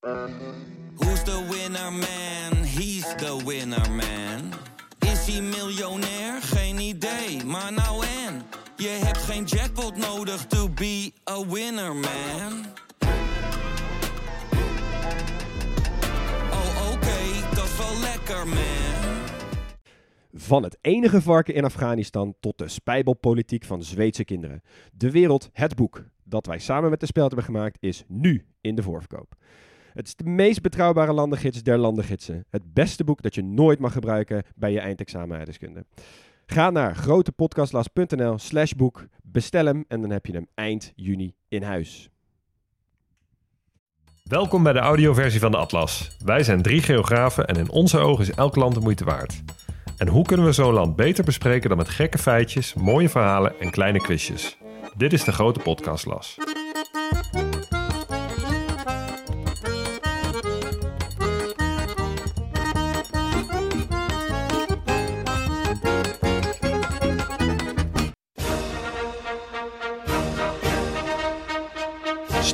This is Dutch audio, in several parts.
Who's the winner man? He's the winner man. Is hij miljonair? Geen idee, maar nou en. Je hebt geen jackpot nodig to be a winner man. Oh oké, dat is wel lekker man. Van het enige varken in Afghanistan tot de spijbelpolitiek van Zweedse kinderen. De wereld, het boek dat wij samen met de Speld hebben gemaakt, is nu in de voorverkoop. Het is de meest betrouwbare landengids der landengidsen. Het beste boek dat je nooit mag gebruiken bij je eindexamen Ga naar grotepodcastlas.nl slash boek, bestel hem en dan heb je hem eind juni in huis. Welkom bij de audioversie van de Atlas. Wij zijn drie geografen en in onze ogen is elk land de moeite waard. En hoe kunnen we zo'n land beter bespreken dan met gekke feitjes, mooie verhalen en kleine quizjes? Dit is de Grote Podcastlas.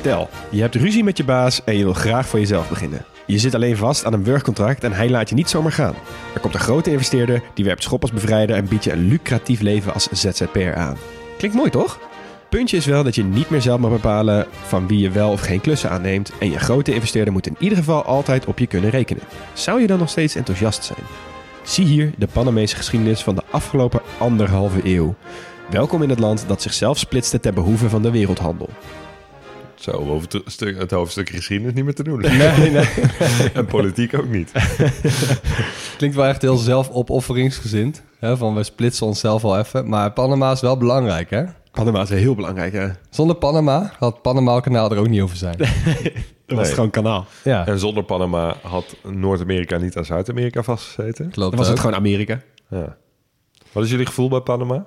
Stel, je hebt ruzie met je baas en je wil graag voor jezelf beginnen. Je zit alleen vast aan een werkcontract en hij laat je niet zomaar gaan. Er komt een grote investeerder, die werpt schop als bevrijder en biedt je een lucratief leven als ZZP'er aan. Klinkt mooi toch? Puntje is wel dat je niet meer zelf mag bepalen van wie je wel of geen klussen aanneemt en je grote investeerder moet in ieder geval altijd op je kunnen rekenen. Zou je dan nog steeds enthousiast zijn? Zie hier de Panamese geschiedenis van de afgelopen anderhalve eeuw. Welkom in het land dat zichzelf splitste ten behoeve van de wereldhandel. Zo, over het, stuk, het hoofdstuk geschiedenis niet meer te doen. Nee, nee. en politiek ook niet. Klinkt wel echt heel zelfopofferingsgezind. Hè? Van we splitsen onszelf wel even. Maar Panama is wel belangrijk, hè? Panama is heel belangrijk, hè? Zonder Panama had Panama-kanaal er ook niet over zijn. Dat was Nee. gewoon kanaal. Ja, En zonder Panama had Noord-Amerika niet aan Zuid-Amerika vastgezeten. klopt Dan was het gewoon Amerika. Ja. Wat is jullie gevoel bij Panama?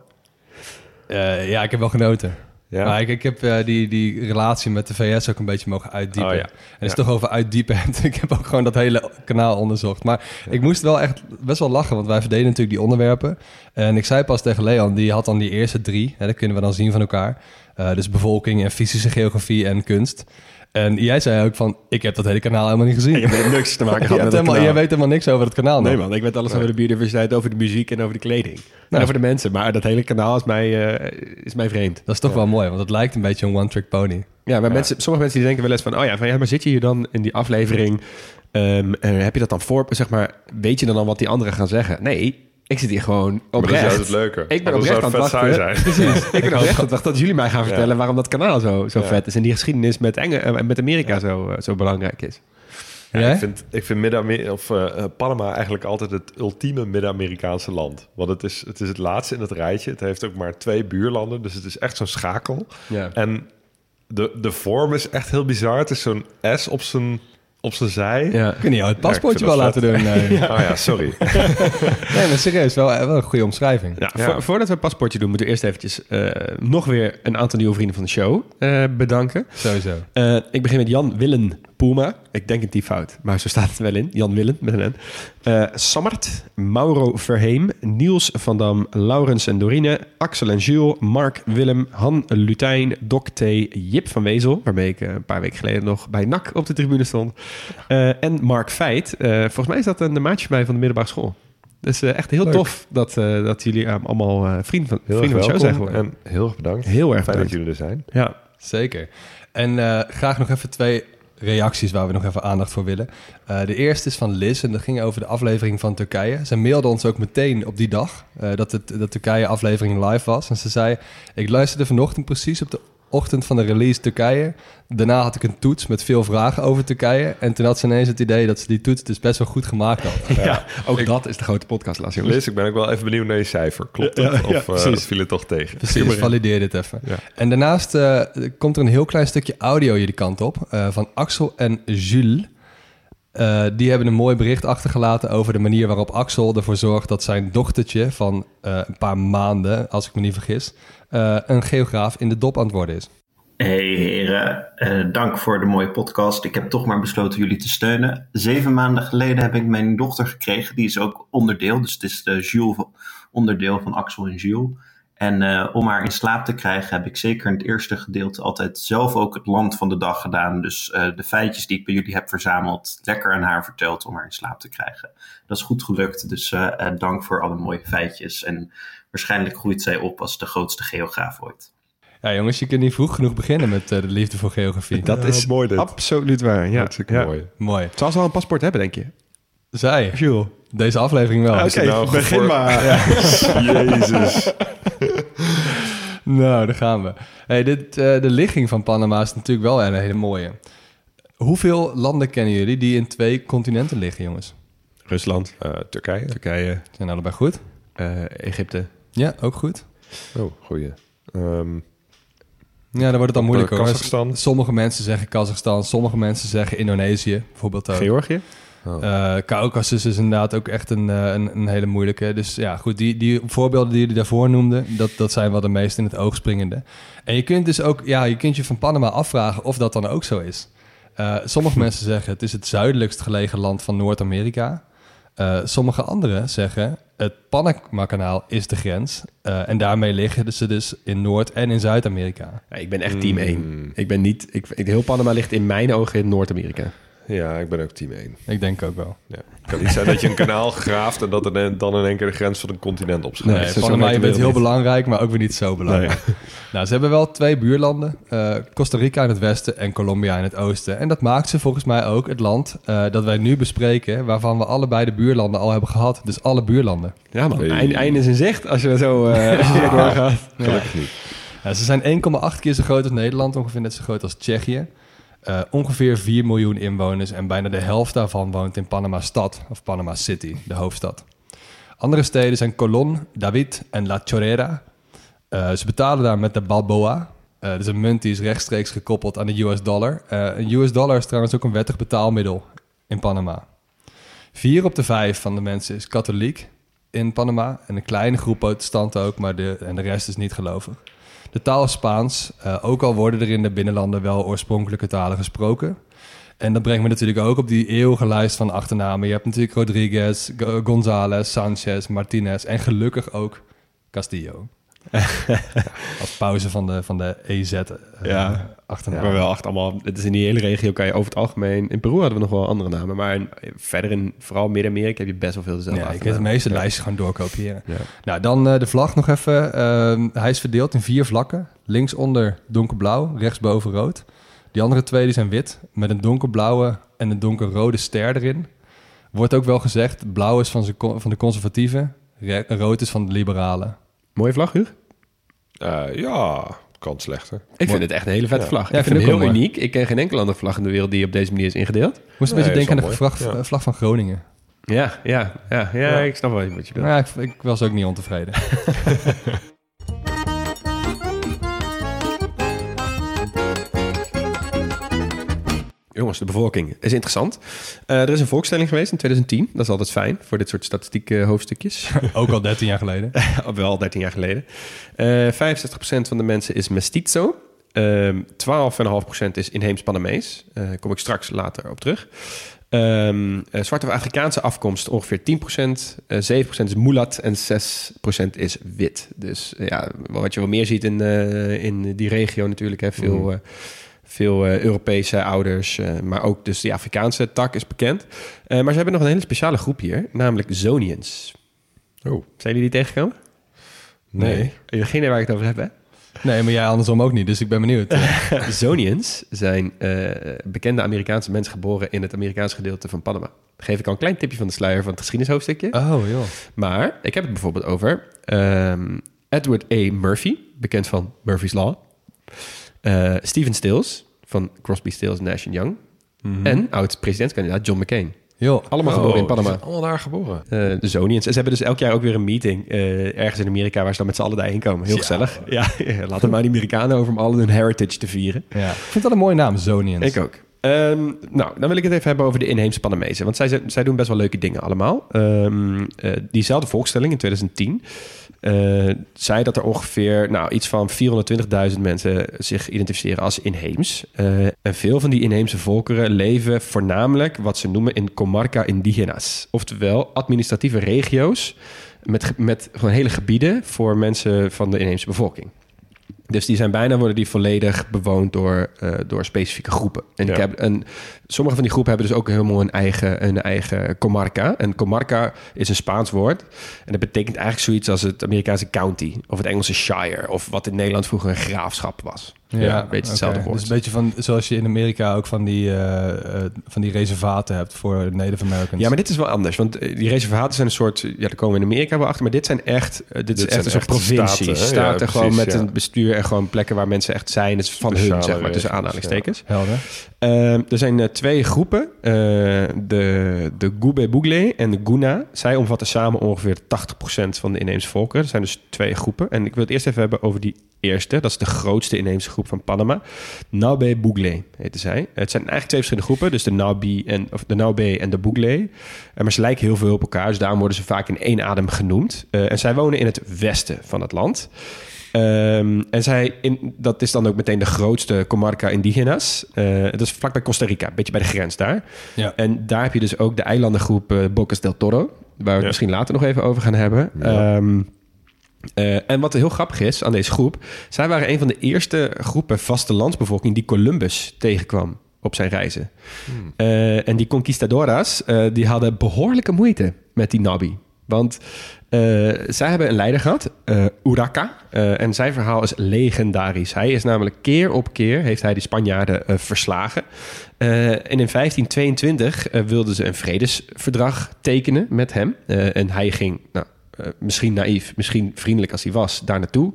Eh, ja, ik heb wel genoten. Ja. Maar ik, ik heb eh, die, die relatie met de VS ook een beetje mogen uitdiepen. Oh, ja. En het is Ja. toch over uitdiepen. hebt. ik heb ook gewoon dat hele kanaal onderzocht. Maar ik moest wel echt best wel lachen, want wij verdelen natuurlijk die onderwerpen. En ik zei pas tegen Leon, die had dan die eerste drie. Hè, dat kunnen we dan zien van elkaar. Eh, dus bevolking en fysische geografie en kunst. En jij zei ook van, ik heb dat hele kanaal helemaal niet gezien. Je hebt niks te maken gehad met het helemaal, kanaal. je weet helemaal niks over het kanaal. Nee nog. man, ik weet alles over de biodiversiteit, over de muziek en over de kleding. En Nou. over de mensen. Maar dat hele kanaal is mij, eh, is mij vreemd. Dat is toch wel mooi, want het lijkt een beetje een one-trick pony. Ja, maar Mensen, sommige mensen die denken wel eens van... oh ja, van, ja, maar zit je hier dan in die aflevering... ehm, en heb je dat dan voor... zeg maar, weet je dan al wat die anderen gaan zeggen? Nee, ik zit hier gewoon Maar dat is oprecht. het leuke. Ik ben oprecht aan het wachten. saai zijn. Precies. Ik ben oprecht aan het wachten dat jullie mij gaan vertellen... Ja. waarom dat kanaal zo, zo Ja. vet is... en die geschiedenis met, Enge, eh, met Amerika zo, eh, zo belangrijk is. Ja, ik vind, ik vind Midden of, eh, Panama eigenlijk altijd het ultieme Midden-Amerikaanse land. Want het is, het is het laatste in het rijtje. Het heeft ook maar twee buurlanden, dus het is echt zo'n schakel. Ja. En de, de vorm is echt heel bizar. Het is zo'n S op zijn, op zijn zij. Ja. Kun je jou het paspoortje Ja, wel laten doen? Nee. Oh ja, sorry. nee, maar serieus, wel, wel een goede omschrijving. Ja, Ja. vo- voordat we het paspoortje doen, moeten we eerst eventjes eh, nog weer een aantal nieuwe vrienden van de show eh, bedanken. Sowieso. Eh, ik begin met Jan Willen Poelma. Ik denk het die fout, maar zo staat het wel in. Jan Willen met een N. Eh Sammert, Mauro Verheem, Niels van Dam, Laurens en Dorine, Axel en Jules, Mark Willem, Han Lutijn, Doc T, Jip van Wezel, waarmee ik eh, een paar weken geleden nog bij NAC op de tribune stond. Eh, en Mark Feit. Eh, volgens mij is dat een maatje van mij van de middelbare school. Dus eh, echt heel Leuk. tof dat, eh, dat jullie allemaal eh, vrienden van, Heel vrienden erg van de show zijn geworden. en heel erg bedankt. Heel erg Fijn dat bedankt. jullie er zijn. Ja. Zeker. En eh, graag nog even twee reacties waar we nog even aandacht voor willen. Eh, de eerste is van Liz en dat ging over de aflevering van Turkije. Ze mailde ons ook meteen op die dag eh, dat het dat Turkije aflevering live was. En ze zei, ik luisterde vanochtend precies op de ochtend van de release Turkije. Daarna had ik een toets met veel vragen over Turkije. En toen had ze ineens het idee dat ze die toets dus best wel goed gemaakt had. Ja, ook dat is de grote podcast, Las, jongens. Liz, ik ben ook wel even benieuwd naar je cijfer. Klopt dat? ja, of eh, precies. viel het toch tegen? Precies, valideer dit even. Ja. En daarnaast eh, komt er een heel klein stukje audio jullie kant op eh, van Axel en Jules. Eh, die hebben een mooi bericht achtergelaten over de manier waarop Axel ervoor zorgt dat zijn dochtertje van eh, een paar maanden, als ik me niet vergis, eh, een geograaf in de dop aan het worden is. Hey heren, Eh, dank voor de mooie podcast. Ik heb toch maar besloten jullie te steunen. Zeven maanden geleden heb ik mijn dochter gekregen. Die is ook onderdeel, dus het is de Jules onderdeel van Axel en Jules. En om haar in slaap te krijgen heb ik zeker in het eerste gedeelte altijd zelf ook het land van de dag gedaan. Dus de feitjes die ik bij jullie heb verzameld, lekker aan haar verteld om haar in slaap te krijgen. Dat is goed gelukt, dus dank voor alle mooie feitjes. En waarschijnlijk groeit zij op als de grootste geograaf ooit. Ja, jongens, je kunt niet vroeg genoeg beginnen met de liefde voor geografie. Dat is mooi dit. absoluut waar. Ja, Hartstikke ja. mooi. Mooi. Zal ze al een paspoort hebben, denk je? Zij, Jules. deze aflevering wel. Oké, nou begin gevoor- maar. Jezus. Nou, daar gaan we. Hey, dit, eh, de ligging van Panama is natuurlijk wel een hele mooie. Hoeveel landen kennen jullie die in twee continenten liggen, jongens? Rusland, Eh, Turkije. Turkije, Zijn allebei goed? eh, Egypte. Ja, ook goed. Oh, goeie. Ehm, Ja, dan wordt het dan moeilijker. hoor. Kazachstan. Sommige mensen zeggen Kazachstan, sommige mensen zeggen Indonesië, bijvoorbeeld ook. Georgië? Eh Caucasus is inderdaad ook echt een, eh, een, een hele moeilijke. Dus ja, goed, die, die voorbeelden die jullie daarvoor noemden, dat, dat zijn wel de meest in het oog springende. En je kunt dus ook, ja, je kunt je van Panama afvragen of dat dan ook zo is. Eh, sommige mensen zeggen het is het zuidelijkst gelegen land van Noord-Amerika. Eh, sommige anderen zeggen het Panama-kanaal is de grens. Eh, en daarmee liggen ze dus in Noord- en in Zuid-Amerika. Ja, ik ben echt team Mm. 1. Ik ben niet... Ik, ik- heel Panama ligt in mijn ogen in Noord-Amerika. Ja, ik ben ook team 1. Ik denk ook wel. Ja. Het kan niet zijn dat je een kanaal graaft en dat er dan in één keer de grens van een continent opschrijft. Nee, Panama, je de bent heel niet. belangrijk, maar ook weer niet zo belangrijk. Nou, ze hebben wel twee buurlanden. eh, Costa Rica in het westen en Colombia in het oosten. En dat maakt ze volgens mij ook het land eh, dat wij nu bespreken... waarvan we allebei de buurlanden al hebben gehad. Dus alle buurlanden. Ja man, Hey. einde, einde is in zicht als je er zo eh, er doorgaat. Gelukkig niet. Ja, ze zijn 1,8 keer zo groot als Nederland. Ongeveer net zo groot als Tsjechië. Eh, ongeveer 4 miljoen inwoners. En bijna de helft daarvan woont in Panama Stad. Of Panama City, de hoofdstad. Andere steden zijn Colón, David en La Chorrera. Eh, ze betalen daar met de Balboa. Is een munt die is rechtstreeks gekoppeld aan de US dollar. Een US dollar is trouwens ook een wettig betaalmiddel in Panama. Vier op de vijf van de mensen is katholiek in Panama. En een kleine groep protestanten ook, maar de, en de rest is niet gelovig. De taal Spaans, eh, ook al worden er in de binnenlanden wel oorspronkelijke talen gesproken. En dat brengt me natuurlijk ook op die eeuwige lijst van achternamen. Je hebt natuurlijk Rodriguez, Go- González, Sanchez, Martinez en gelukkig ook Castillo. Als pauze van de, van de EZ eh, Ja. achternaam. Maar wel echt allemaal... Het is in die hele regio kan je over het algemeen... In Peru hadden we nog wel andere namen. Maar in- verder in vooral Midden-Amerika heb je best wel veel dezelfde Ja, je kunt de meeste Ja. lijstjes gewoon doorkopiëren. Ja. Nou, dan eh, de vlag nog even. Ehm, hij is verdeeld in vier vlakken. Linksonder donkerblauw, rechtsboven rood. Die andere twee die zijn wit, met een donkerblauwe en een donkerrode ster erin. Wordt ook wel gezegd, blauw is van, van de conservatieven, rood is van de liberalen. Mooie vlag, Huug? Eh, ja, kan slechter. Ik vind het echt een hele vette Ja. vlag. Ja, ik vind het ook heel mooi. uniek. Ik ken geen enkele andere vlag in de wereld die op deze manier is ingedeeld. Moest een Nee, beetje denken aan de wel vlag, mooi. Ja. vlag van Groningen. Ja, ja, ja, ja, ik snap wel wat je bedoelt. Ja, ik, ik was ook niet ontevreden. Jongens, de bevolking is interessant. Eh, er is een volkstelling geweest in 2010. Dat is altijd fijn voor dit soort statistieke hoofdstukjes. ook al 13 jaar geleden. Wel 13 jaar geleden. Eh 65% van de mensen is mestizo. Ehm 12,5% is inheems Panamees. Eh Daar kom ik straks later op terug. Ehm eh, zwarte of Afrikaanse afkomst ongeveer 10%. eh 7% is mulat en 6% is wit. Dus eh, ja, wat je wel meer ziet in, eh, in die regio natuurlijk. Hè, veel Mhm. Veel eh, Europese ouders, eh, maar ook dus die Afrikaanse tak is bekend. Eh, maar ze hebben nog een hele speciale groep hier, namelijk Zonians. Oh, Zijn jullie die tegengekomen? nee. Je hebt geen idee waar ik het over heb, hè? Nee, maar jij andersom ook niet, dus ik ben benieuwd. Zonians zijn bekende Amerikaanse mensen geboren in het Amerikaanse gedeelte van Panama. Dan geef ik al een klein tipje van de sluier van het geschiedenishoofdstukje. Oh, joh. Maar ik heb het bijvoorbeeld over ehm, Edward A. Murphy, bekend van Murphy's Law. Eh, Stephen Stills van Crosby, Stills, Nash Young. En oud-presidentskandidaat John McCain. Joh. Allemaal Oh, geboren in Panama. zijn allemaal daar geboren. Eh, de Zonians. En ze hebben dus elk jaar ook weer een meeting eh, ergens in Amerika waar ze dan met z'n allen daarheen komen. Heel Ja. gezellig. Ja, laat het maar die Amerikanen over om al hun heritage te vieren. Ja. Ik vind dat een mooie naam, Zonians. Ik ook. Ehm, nou, dan wil ik het even hebben over de inheemse Panamezen. Want zij, zij doen best wel leuke dingen allemaal. Ehm, eh, diezelfde volkstelling in 2010 eh, zei dat er ongeveer nou, iets van 420.000 mensen zich identificeren als inheems. Eh, en veel van die inheemse volkeren leven voornamelijk wat ze noemen in comarca indigenas. Oftewel administratieve regio's met, met hele gebieden voor mensen van de inheemse bevolking. Dus die zijn bijna worden die volledig bewoond door, eh, door specifieke groepen. En, ik heb, en sommige van die groepen hebben dus ook helemaal een eigen, een eigen comarca. En comarca is een Spaans woord. En dat betekent eigenlijk zoiets als het Amerikaanse county of het Engelse shire. Of wat in Nederland vroeger een graafschap was. Ja, een beetje hetzelfde oké. woord. Dus een beetje van, zoals je in Amerika ook van die, eh, eh, van die reservaten hebt voor Native Americans. Ja, maar dit is wel anders. Want eh, die reservaten zijn een soort... Ja, daar komen we in Amerika wel achter. Maar dit zijn echt... dit, is echt een soort echt provincies. staten? Ja, gewoon met ja. een bestuur... en gewoon plekken waar mensen echt zijn. Het is van hun, zeg maar, tussen aanhalingstekens. Helder. Ehm, er zijn eh, twee groepen. Eh, de, de Gube Bugle en de Guna. Zij omvatten samen ongeveer 80% van de inheemse volkeren. Er zijn dus twee groepen. En ik wil het eerst even hebben over die eerste. Dat is de grootste inheemse groep van Panama. Naube Bugle heten zij. Het zijn eigenlijk twee verschillende groepen. Dus de Naube en, of de Naube en de Bugle. Eh, maar ze lijken heel veel op elkaar. Dus daarom worden ze vaak in één adem genoemd. En zij wonen in het westen van het land. Ehm, en zij, in, dat is dan ook meteen de grootste comarca indigenas. Eh dat is vlakbij Costa Rica, een beetje bij de grens daar. Ja. En daar heb je dus ook de eilandengroep eh, Bocas del Toro, waar we het Ja. misschien later nog even over gaan hebben. Ja. Ehm, eh, en wat heel grappig is aan deze groep, zij waren een van de eerste groepen vastelandsbevolking die Columbus tegenkwam op zijn reizen. Eh, en die conquistadoras, die hadden behoorlijke moeite met die Nabi. Want eh, zij hebben een leider gehad, eh Uraka. Eh, en zijn verhaal is legendarisch. Hij is namelijk keer op keer heeft hij die Spanjaarden verslagen. En in 1522 eh, wilden ze een vredesverdrag tekenen met hem. En hij ging, nou, misschien naïef, misschien vriendelijk als hij was, daar naartoe.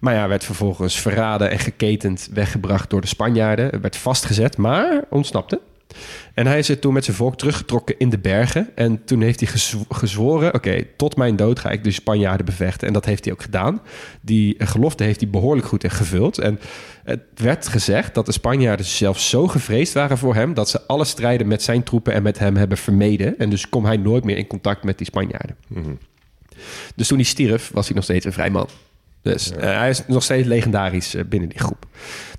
Maar ja, werd vervolgens verraden en geketend weggebracht door de Spanjaarden. Werd vastgezet, maar ontsnapte. En hij is er toen met zijn volk teruggetrokken in de bergen. En toen heeft hij gezw- gezworen: Oké, tot mijn dood ga ik de Spanjaarden bevechten. En dat heeft hij ook gedaan. Die gelofte heeft hij behoorlijk goed gevuld. En het werd gezegd dat de Spanjaarden zelfs zo gevreesd waren voor hem. dat ze alle strijden met zijn troepen en met hem hebben vermeden. En dus kwam hij nooit meer in contact met die Spanjaarden. Dus toen hij stierf, was hij nog steeds een vrij man. Dus eh, hij is nog steeds legendarisch eh, binnen die groep.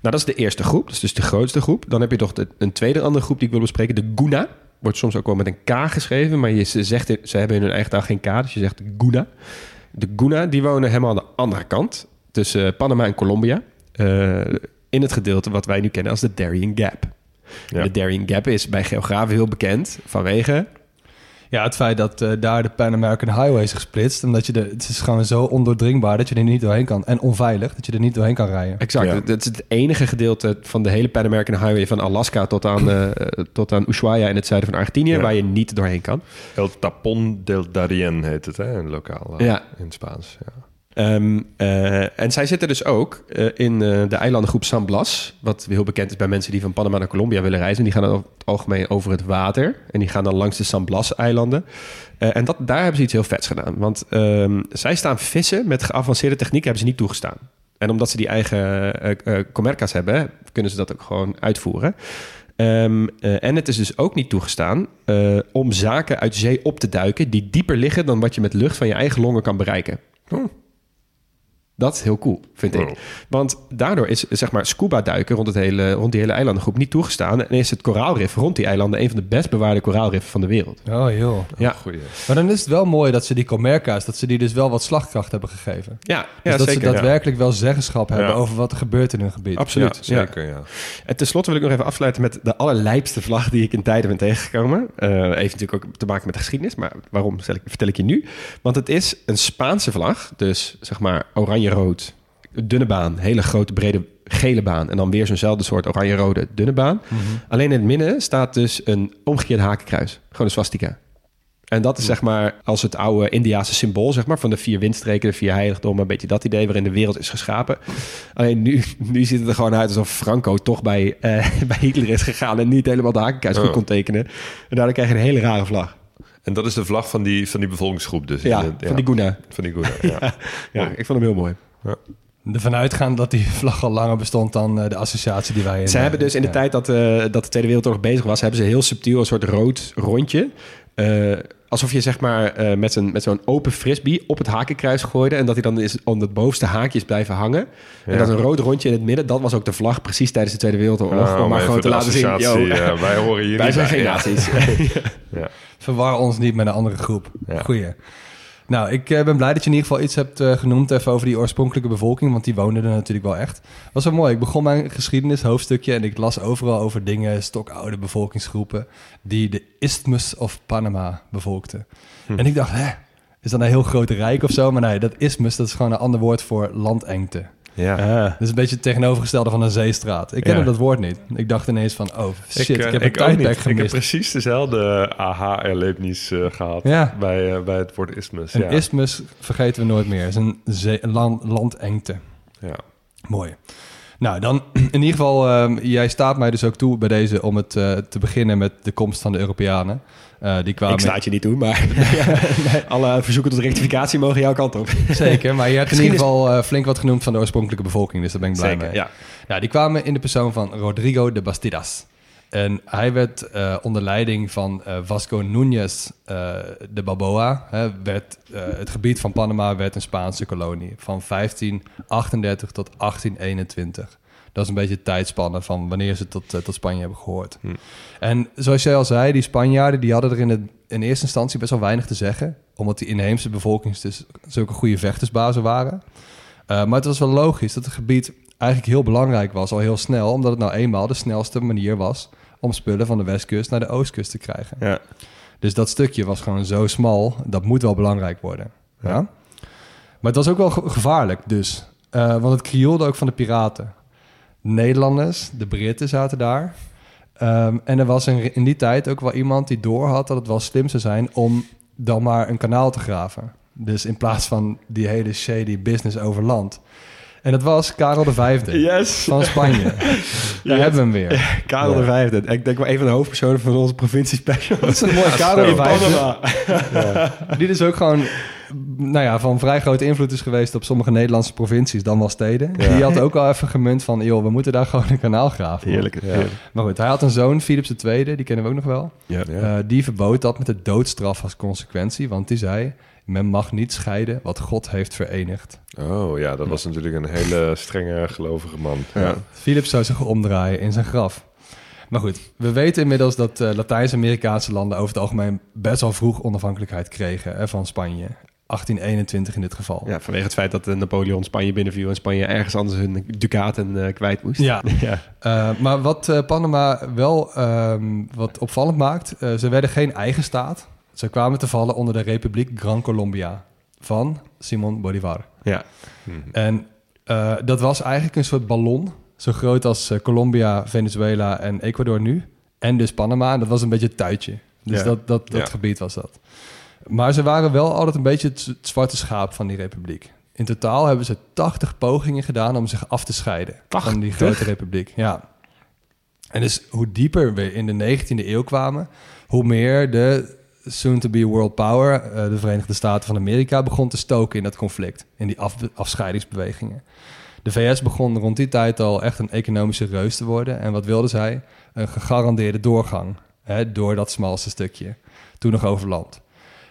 Nou, dat is de eerste groep. Dat is dus de grootste groep. Dan heb je toch de, een tweede andere groep die ik wil bespreken. De Guna. Wordt soms ook wel met een K geschreven. Maar je ze zegt, ze hebben in hun eigen taal geen K. Dus je zegt Guna. De Guna, die wonen helemaal aan de andere kant. Tussen eh, Panama en Colombia. In het gedeelte wat wij nu kennen als de Darien Gap. Ja. De Darien Gap is bij geografen heel bekend vanwege Ja, het feit dat eh, daar de Pan American Highway is gesplitst. Omdat je de, het is gewoon zo ondoordringbaar dat je er niet doorheen kan. En onveilig, dat je er niet doorheen kan rijden. Exact. Ja. Het is het enige gedeelte van de hele Pan American Highway van Alaska tot aan, eh, tot aan Ushuaia in het zuiden van Argentinië, Ja. waar je niet doorheen kan. El Tapón del Darien heet het, hè? In lokaal. eh, Ja. In het Spaans. Ja. Ehm, eh, en zij zitten dus ook eh, in eh, de eilandengroep San Blas, wat heel bekend is bij mensen die van Panama naar Colombia willen reizen. Die gaan dan over het algemeen over het water en die gaan dan langs de San Blas-eilanden. En dat, daar hebben ze iets heel vets gedaan, want ehm, zij staan vissen met geavanceerde techniek hebben ze niet toegestaan. En omdat ze die eigen comerca's hebben, kunnen ze dat ook gewoon uitvoeren. Ehm, eh, en het is dus ook niet toegestaan om zaken uit zee op te duiken die dieper liggen dan wat je met lucht van je eigen longen kan bereiken. Dat is heel cool, vind ik. Want daardoor is zeg maar scuba duiken rond, het hele, rond die hele eilandengroep niet toegestaan. En is het koraalrif rond die eilanden een van de best bewaarde koraalriffen van de wereld. Oh joh. Ja, Goeie. Maar dan is het wel mooi dat ze die Comerca's, dat ze die dus wel wat slagkracht hebben gegeven. ja, Dus ja dat zeker. ze daadwerkelijk wel zeggenschap hebben Ja. over wat er gebeurt in hun gebied. Absoluut. Zeker, ja. En tenslotte wil ik nog even afsluiten met de allerlijpste vlag die ik in tijden ben tegengekomen. Eh heeft natuurlijk ook te maken met de geschiedenis, maar waarom vertel ik, vertel ik je nu? Want het is een Spaanse vlag, dus zeg maar oranje-rood, dunne baan, hele grote brede gele baan en dan weer zo'nzelfde soort oranje-rode dunne baan. Alleen in het midden staat dus een omgekeerd hakenkruis, gewoon een swastika. En dat is zeg maar als het oude Indiaanse symbool zeg maar, van de vier windstreken, de vier heiligdommen, een beetje dat idee waarin de wereld is geschapen. Alleen nu, nu ziet het er gewoon uit alsof Franco toch bij, eh, bij Hitler is gegaan en niet helemaal de hakenkruis goed Oh. kon tekenen. En daardoor krijg je een hele rare vlag. En dat is de vlag van die, van die bevolkingsgroep dus. Ja, In de- van die Guna. Van die Guna, ja. Ja, ik vond hem heel mooi. Ervan uitgaan dat die vlag al langer bestond dan eh, de associatie die wij... in, Ze eh, hebben dus in de ja. tijd dat, eh, dat de Tweede Wereldoorlog bezig was, hebben ze heel subtiel een soort rood rondje. eh, alsof je zeg maar eh, met, zo'n, met zo'n open frisbee op het hakenkruis gooide. En dat hij dan is om het bovenste haakje is blijven hangen. En dat een rood rondje in het midden, dat was ook de vlag precies tijdens de Tweede Wereldoorlog. Oh, om maar gewoon te laten zien, associatie, yo, ja, wij horen hier wij niet zijn bij, geen ja. nazi's. Ja. Verwar ons niet met een andere groep. Ja. Goeie. Nou, ik eh, ben blij dat je in ieder geval iets hebt eh, genoemd even over die oorspronkelijke bevolking, want die woonden er natuurlijk wel echt. Was wel mooi. Ik begon mijn geschiedenis hoofdstukje en ik las overal over dingen, stokoude bevolkingsgroepen, die de Isthmus of Panama bevolkten. En ik dacht, hè, is dat een heel groot rijk of zo? Maar nee, dat isthmus, dat is gewoon een ander woord voor landengte. Ja. Ah. Dat is een beetje het tegenovergestelde van een zeestraat. Ik kende Ja. dat woord niet. Ik dacht ineens van, oh shit, ik, eh, heb een tijdperk niet. Ik heb gemist. precies dezelfde eh, gehad Ja. bij, eh, bij het woord isthmus. Een ja. isthmus vergeten we nooit meer. Het is een zee- land, landengte. ja. Mooi. Nou, dan in ieder geval, ehm, jij staat mij dus ook toe bij deze om het eh, te beginnen met de komst van de Europeanen. Eh, die kwamen Ik sta het je niet toe, maar alle verzoeken tot rectificatie mogen jouw kant op. Zeker, maar je hebt in ieder geval eh, flink wat genoemd van de oorspronkelijke bevolking, dus daar ben ik blij Zeker, mee. ja. Nou, die kwamen in de persoon van Rodrigo de Bastidas. En hij werd eh, onder leiding van Vasco Núñez de Balboa, hè, werd, het gebied van Panama werd een Spaanse kolonie van 1538 tot 1821. Dat is een beetje het tijdspannen van wanneer ze tot, eh, tot Spanje hebben gehoord. En zoals jij al zei, die Spanjaarden die hadden er in, het, in eerste instantie best wel weinig te zeggen. Omdat die inheemse bevolking dus zulke goede vechtersbazen waren. Uh, maar het was wel logisch dat het gebied eigenlijk heel belangrijk was, al heel snel. Omdat het nou eenmaal de snelste manier was om spullen van de westkust naar de oostkust te krijgen. Ja. Dus dat stukje was gewoon zo smal, dat moet wel belangrijk worden. Ja? Maar het was ook wel ge- gevaarlijk dus. Uh, want het krioelde ook van de piraten. Nederlanders, de Britten zaten daar. Um, en er was in, in die tijd ook wel iemand die doorhad dat het wel slim zou zijn om dan maar een kanaal te graven. Dus in plaats van die hele shady business over land. En dat was Karel V Yes. van Spanje. Daar hebben we hem weer. Karel de Vijfde. Ik denk wel een van de hoofdpersonen van onze provincie special. Dat is een mooie Karel V. Panama. Die dus ook gewoon nou ja, van vrij grote invloed is geweest op sommige Nederlandse provincies, dan wel steden. Die had ook al even gemunt van, joh, we moeten daar gewoon een kanaal graven. Heerlijk. Ja. heerlijk. Maar goed, hij had een zoon, Philips II, die kennen we ook nog wel. Ja. Ja. Uh, die verbood dat met de doodstraf als consequentie, want die zei, men mag niet scheiden wat God heeft verenigd. Oh ja, dat was natuurlijk een hele strenge gelovige man. Ja. Philips zou zich omdraaien in zijn graf. Maar goed, we weten inmiddels dat uh, Latijns-Amerikaanse landen over het algemeen best wel vroeg onafhankelijkheid kregen hè, van Spanje. 1821 in dit geval. Ja, vanwege het feit dat uh, Napoleon Spanje binnenviel en Spanje ergens anders hun ducaten uh, kwijt moest. Ja, ja. Uh, maar wat uh, Panama wel um, wat opvallend maakt, uh, ze werden geen eigen staat. Ze kwamen te vallen onder de Republiek Gran Colombia van Simon Bolivar. Ja. Hmm. En uh, dat was eigenlijk een soort ballon, zo groot als uh, Colombia, Venezuela en Ecuador nu. En dus Panama, en dat was een beetje het tuitje. Dus Ja. dat, dat, dat Ja. gebied was dat. Maar ze waren wel altijd een beetje het, het zwarte schaap van die republiek. In totaal hebben ze 80 pogingen gedaan om zich af te scheiden van die 80? grote republiek. Ja. En dus hoe dieper we in de 19e eeuw kwamen, hoe meer de soon-to-be world power, eh, de Verenigde Staten van Amerika, begon te stoken in dat conflict, in die af, afscheidingsbewegingen. De VS begon rond die tijd al echt een economische reus te worden. En wat wilde zij? Een gegarandeerde doorgang hè, door dat smalste stukje, toen nog over land.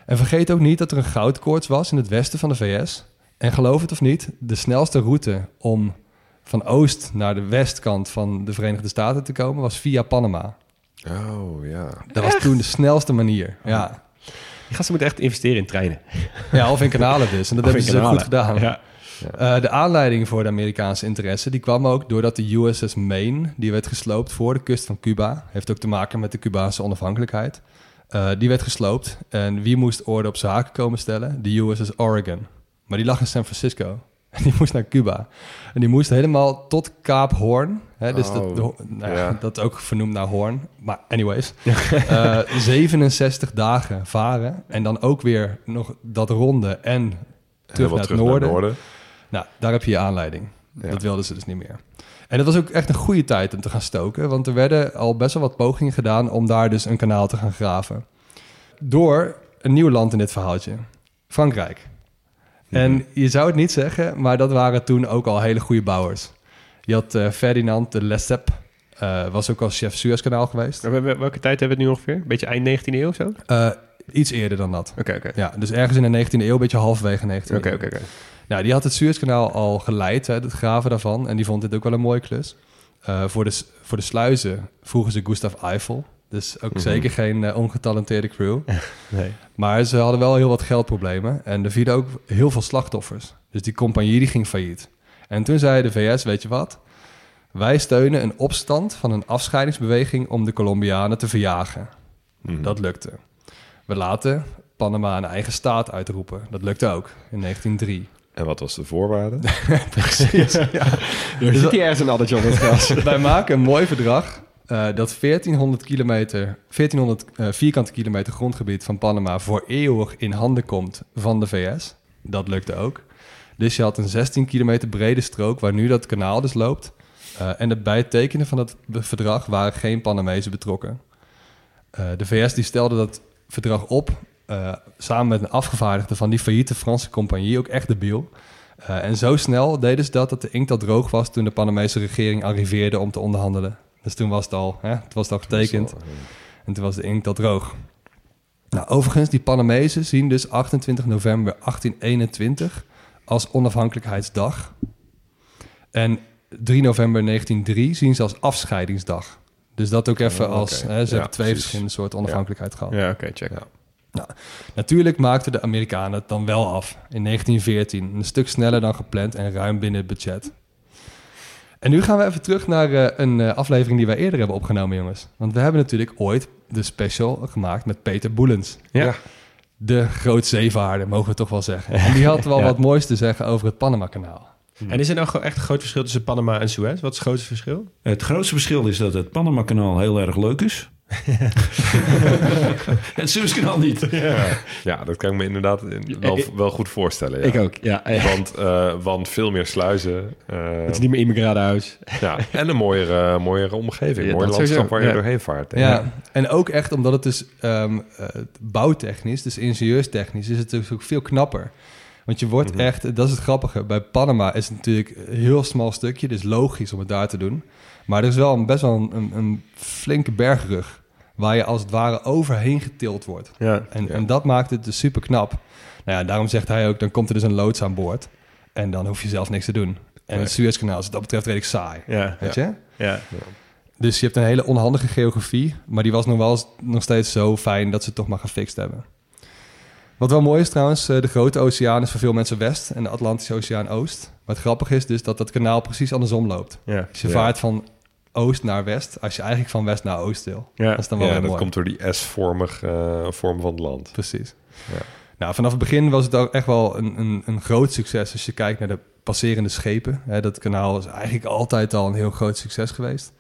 En vergeet ook niet dat er een goudkoorts was in het westen van de VS. En geloof het of niet, de snelste route om van oost naar de westkant van de Verenigde Staten te komen was via Panama. Oh ja. Dat was toen de snelste manier. Ja. Die gasten moeten echt investeren in treinen. ja, of in kanalen dus. En dat Of hebben ze goed gedaan. Ja. Uh, de aanleiding voor de Amerikaanse interesse die kwam ook doordat de USS Maine, die werd gesloopt voor de kust van Cuba, heeft ook te maken met de Cubaanse onafhankelijkheid. Uh, die werd gesloopt en wie moest orde op zaken komen stellen? De USS Oregon. Maar die lag in San Francisco. En die moest naar Cuba. En die moest helemaal tot Kaap Horn. Hè, dus Oh, dat, de, nou ja, dat ook vernoemd naar Horn. Maar anyways. uh, 67 dagen varen. En dan ook weer nog dat ronde en terug naar wat het noorden. noorden. Nou, daar heb je je aanleiding. Ja. Dat wilden ze dus niet meer. En het was ook echt een goede tijd om te gaan stoken, want er werden al best wel wat pogingen gedaan om daar dus een kanaal te gaan graven. Door een nieuw land in dit verhaaltje, Frankrijk. En je zou het niet zeggen, maar dat waren toen ook al hele goede bouwers. Je had eh, Ferdinand de Lesseps, eh, was ook al chef Suezkanaal geweest. Welke tijd hebben we het nu ongeveer? Beetje eind 19e eeuw of zo? Oké, Eh, iets eerder dan dat. oké. Oké, Ja, dus ergens in de 19e eeuw, een beetje halverwege 19e oké. eeuw. oké. Nou, die had het Suezkanaal al geleid, hè, het graven daarvan. En die vond dit ook wel een mooie klus. Eh, voor, de, voor de sluizen vroegen ze Gustav Eiffel. Dus ook zeker geen eh, ongetalenteerde crew. Nee. Maar ze hadden wel heel wat geldproblemen. En er vielen ook heel veel slachtoffers. Dus die compagnie die ging failliet. En toen zei de VS, weet je wat? Wij steunen een opstand van een afscheidingsbeweging om de Colombianen te verjagen. Mhm. Dat lukte. We laten Panama een eigen staat uitroepen. Dat lukte ook in 1903. En wat was de voorwaarde? Precies. ja. Er zit hier ergens een addertje op het gras. Wij maken een mooi verdrag eh, dat 1400, kilometer, 1400 eh, vierkante kilometer grondgebied van Panama voor eeuwig in handen komt van de VS. Dat lukte ook. Dus je had een 16 kilometer brede strook waar nu dat kanaal dus loopt. Eh, en bij het tekenen van dat verdrag waren geen Panamezen betrokken. Eh, de VS die stelde dat verdrag op eh, samen met een afgevaardigde van die failliete Franse compagnie, ook echt debiel. Eh, en zo snel deden ze dat dat de inkt al droog was toen de Panamese regering arriveerde om te onderhandelen. Dus toen was het al, hè, toen was het al getekend en toen was de inkt al droog. Nou, overigens, die Panamezen zien dus 28 november 1821 als onafhankelijkheidsdag. En 3 november 1903 zien ze als afscheidingsdag. Dus dat ook even Oh, als... Hè, ze Ja, hebben twee precies. verschillende soorten onafhankelijkheid gehad. Ja, oké, check. Natuurlijk maakten de Amerikanen het dan wel af in 1914. Een stuk sneller dan gepland en ruim binnen het budget. En nu gaan we even terug naar eh, een eh, aflevering die wij eerder hebben opgenomen, jongens. Want we hebben natuurlijk ooit de special gemaakt met Peter Boelens. Ja. De grootzeevaarder, mogen we toch wel zeggen. En die had wel Ja. wat moois te zeggen over het Panama-kanaal. En is er nou echt een groot verschil tussen Panama en Suez? Wat is het grootste verschil? Het grootste verschil is dat het Panama-kanaal heel erg leuk is. Het Suezkanaal niet. Ja. ja, dat kan ik me inderdaad in- wel, wel goed voorstellen. Ja. Ik ook, ja. Want, eh, want veel meer sluizen. eh, Het is niet meer immigratenhuis. ja. En een mooiere, mooiere omgeving. Ja, mooi landschap waar je ja. doorheen vaart. Ja. en ook echt omdat het dus ehm, eh, bouwtechnisch, dus ingenieurstechnisch, is het dus ook veel knapper. Want je wordt echt, dat is het grappige, bij Panama is het natuurlijk een heel smal stukje, dus logisch om het daar te doen. Maar er is wel een, best wel een, een, een flinke bergrug, waar je als het ware overheen getild wordt. Ja. En, Ja. en dat maakt het dus super knap. Nou ja, daarom zegt hij ook, dan komt er dus een loods aan boord. En dan hoef je zelf niks te doen. En Nee. het Suezkanaal is wat dat betreft redelijk saai. Ja. Weet je? Ja. Dus je hebt een hele onhandige geografie, maar die was nog wel nog steeds zo fijn dat ze het toch maar gefixt hebben. Wat wel mooi is trouwens, eh, de grote oceaan is voor veel mensen west en de Atlantische Oceaan oost. Maar het grappige is dus dat dat kanaal precies andersom loopt. Ja. Dus je Ja. vaart van oost naar west, als je eigenlijk van west naar oost wil. Ja. Dat is dan wel Ja, dat mooi. komt door die S-vormige eh, vorm van het land. Precies. Ja. Nou, vanaf het begin was het ook echt wel een, een, een groot succes als je kijkt naar de passerende schepen. Hè, dat kanaal is eigenlijk altijd al een heel groot succes geweest.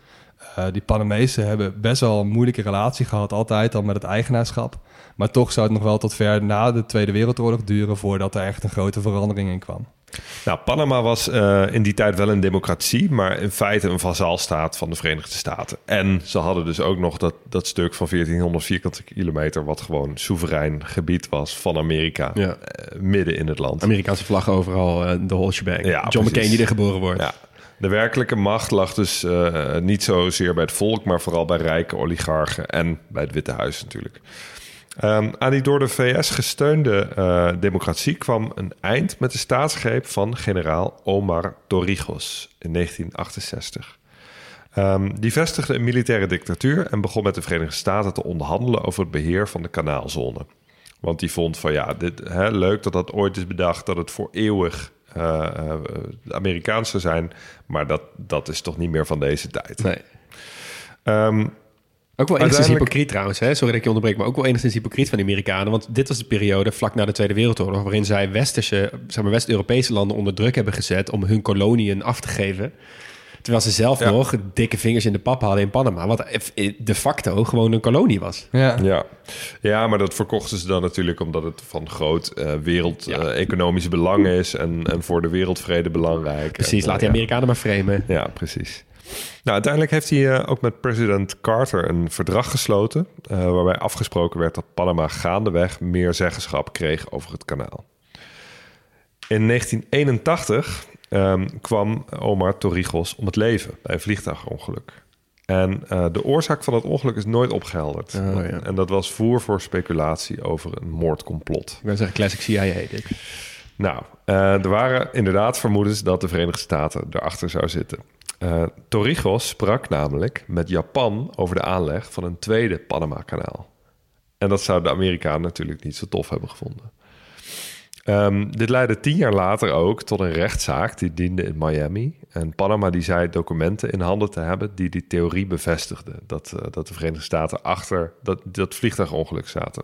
Eh, die Panamezen hebben best wel een moeilijke relatie gehad, altijd al met het eigenaarschap. Maar toch zou het nog wel tot ver na de Tweede Wereldoorlog duren voordat er echt een grote verandering in kwam. Nou, Panama was eh, in die tijd wel een democratie, maar in feite een vazalstaat van de Verenigde Staten. En ze hadden dus ook nog dat, dat stuk van 1400 vierkante kilometer, wat gewoon soeverein gebied was van Amerika, Ja. eh, midden in het land. Amerikaanse vlag overal, eh, de. Ja, John precies. McCain die er geboren wordt. Ja. De werkelijke macht lag dus niet zozeer bij het volk, maar vooral bij rijke oligarchen en bij het Witte Huis natuurlijk. Ehm, aan die door de VS gesteunde eh, democratie kwam een eind met de staatsgreep van generaal Omar Torrijos in 1968. Ehm, die vestigde een militaire dictatuur en begon met de Verenigde Staten te onderhandelen over het beheer van de kanaalzone. Want die vond van ja, dit, hè, leuk dat dat ooit is bedacht, dat het voor eeuwig eh, eh, Amerikaans zou zijn, maar dat, dat is toch niet meer van deze tijd. Nee. Ehm, Ook wel enigszins Uiteindelijk- hypocriet trouwens, hè? sorry dat ik je onderbreek, maar ook wel enigszins hypocriet van de Amerikanen. Want dit was de periode vlak na de Tweede Wereldoorlog waarin zij westerse, zeg maar West-Europese landen onder druk hebben gezet om hun koloniën af te geven. Terwijl ze zelf Ja. nog dikke vingers in de pap hadden in Panama, wat de facto gewoon een kolonie was. Ja, ja. ja, maar dat verkochten ze dan natuurlijk omdat het van groot eh wereld Ja. economisch belang is en, en voor de wereldvrede belangrijk. Precies, En, laat die eh, Amerikanen maar framen. Ja, precies. Nou, uiteindelijk heeft hij eh, ook met president Carter een verdrag gesloten... eh, waarbij afgesproken werd dat Panama gaandeweg meer zeggenschap kreeg over het kanaal. In 1981 ehm, kwam Omar Torrijos om het leven bij een vliegtuigongeluk. En eh, de oorzaak van het ongeluk is nooit opgehelderd. Oh, ja. En dat was voer voor speculatie over een moordcomplot. Ik wil zeggen classic CIA dit. Nou, er waren inderdaad vermoedens dat de Verenigde Staten erachter zou zitten. Eh, Torrijos sprak namelijk met Japan over de aanleg van een tweede Panama-kanaal. En dat zouden de Amerikanen natuurlijk niet zo tof hebben gevonden. Ehm, dit leidde tien jaar later ook tot een rechtszaak die diende in Miami. En Panama die zei documenten in handen te hebben die die theorie bevestigden. Dat, eh, dat de Verenigde Staten achter dat, dat vliegtuigongeluk zaten.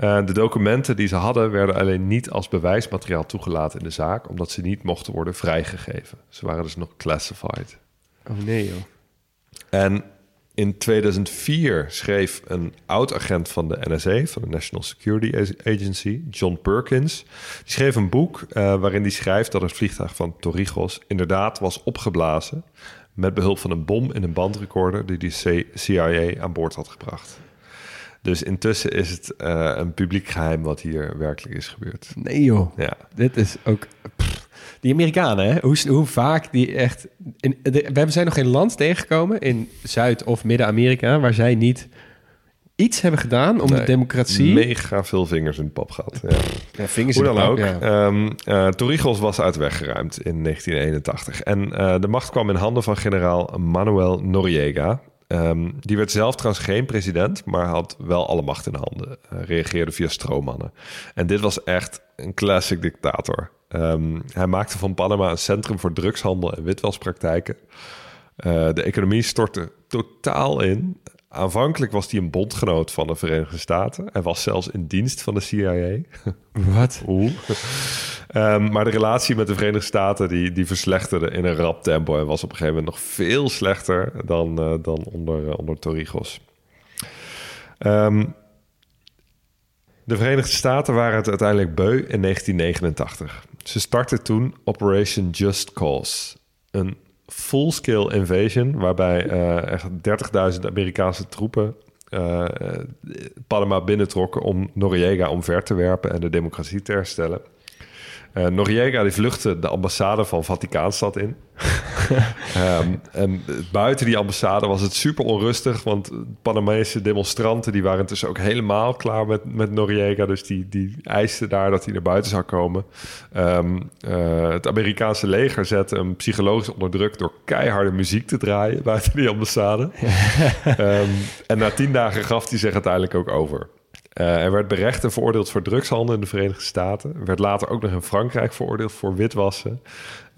Uh, de documenten die ze hadden werden alleen niet als bewijsmateriaal toegelaten in de zaak, omdat ze niet mochten worden vrijgegeven. Ze waren dus nog classified. Oh nee joh. En in 2004 schreef een oud-agent van de NSA, van de National Security Agency, John Perkins, die schreef een boek uh, waarin hij schrijft dat het vliegtuig van Torrijos inderdaad was opgeblazen met behulp van een bom in een bandrecorder die de CIA aan boord had gebracht. Dus intussen is het uh, een publiek geheim wat hier werkelijk is gebeurd. Nee joh, Ja. dit is ook... pff, die Amerikanen, hè? Hoe, hoe vaak die echt... In, de, we hebben zijn nog geen land tegengekomen in Zuid- of Midden-Amerika... waar zij niet iets hebben gedaan om de democratie... Mega veel vingers in de pap gehad. Ja. Ja, vingers Hoe in dan de ook, ja. ehm eh, Torrijos was uit de weg geruimd in 1981. En eh, de macht kwam in handen van generaal Manuel Noriega. Ehm, die werd zelf trouwens geen president, maar had wel alle macht in handen. Eh, reageerde via stroommannen. En dit was echt een classic dictator. Ehm, hij maakte van Panama een centrum voor drugshandel en witwaspraktijken. Eh, de economie stortte totaal in. Aanvankelijk was hij een bondgenoot van de Verenigde Staten. Hij was zelfs in dienst van de CIA. Wat? Oeh. Ehm, maar de relatie met de Verenigde Staten die, die verslechterde in een rap tempo en was op een gegeven moment nog veel slechter dan, eh, dan onder, eh, onder Torrijos. Ehm, de Verenigde Staten waren het uiteindelijk beu in 1989. Ze startten toen Operation Just Cause, een full-scale invasion waarbij eh, echt 30.000 Amerikaanse troepen eh, eh, Panama binnentrokken om Noriega omver te werpen en de democratie te herstellen. Eh, Noriega die vluchtte de ambassade van Vaticaanstad in. Ehm, en buiten die ambassade was het super onrustig, want Panamese demonstranten die waren tussen ook helemaal klaar met, met Noriega, dus die, die eisten daar dat hij naar buiten zou komen. Ehm, eh, het Amerikaanse leger zette hem psychologisch onder druk door keiharde muziek te draaien buiten die ambassade. Ehm, en na tien dagen gaf hij zich uiteindelijk ook over. Uh, er werd berecht en veroordeeld voor drugshandel in de Verenigde Staten. Er werd later ook nog in Frankrijk veroordeeld voor witwassen.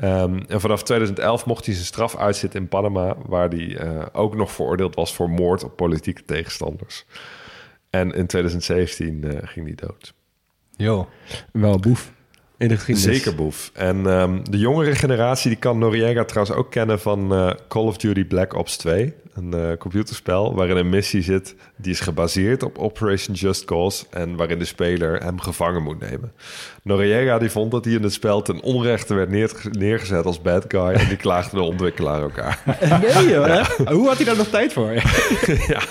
Um, en vanaf 2011 mocht hij zijn straf uitzitten in Panama, waar hij uh, ook nog veroordeeld was voor moord op politieke tegenstanders. En in 2017 uh, ging hij dood. Jo. Wel boef in de geschiedenis. Zeker boef. En um, de jongere generatie die kan Noriega trouwens ook kennen van uh, Call of Duty Black Ops 2. Een uh, computerspel waarin een missie zit die is gebaseerd op Operation Just Cause... en waarin de speler hem gevangen moet nemen. Noriega die vond dat hij in het spel ten onrechte werd neer, neergezet als bad guy... en die klaagde de ontwikkelaar ook aan. Nee joh, ja. Hoe had hij daar nog tijd voor? ja.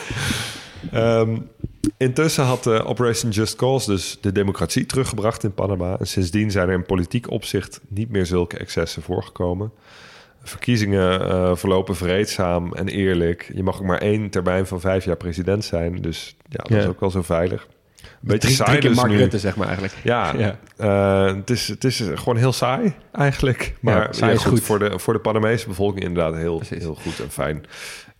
Um, Intussen had uh, Operation Just Cause dus de democratie teruggebracht in Panama. En sindsdien zijn er in politiek opzicht niet meer zulke excessen voorgekomen. Verkiezingen uh, verlopen vreedzaam en eerlijk. Je mag ook maar één termijn van vijf jaar president zijn. Dus ja, dat ja. is ook wel zo veilig. Een beetje drie, saai drie Mark nu. Rutte, zeg maar eigenlijk. Ja, ja. Uh, het, is, het is gewoon heel saai eigenlijk. Maar ja, saai is goed. Voor, de, voor de Panamese bevolking inderdaad heel, heel goed en fijn.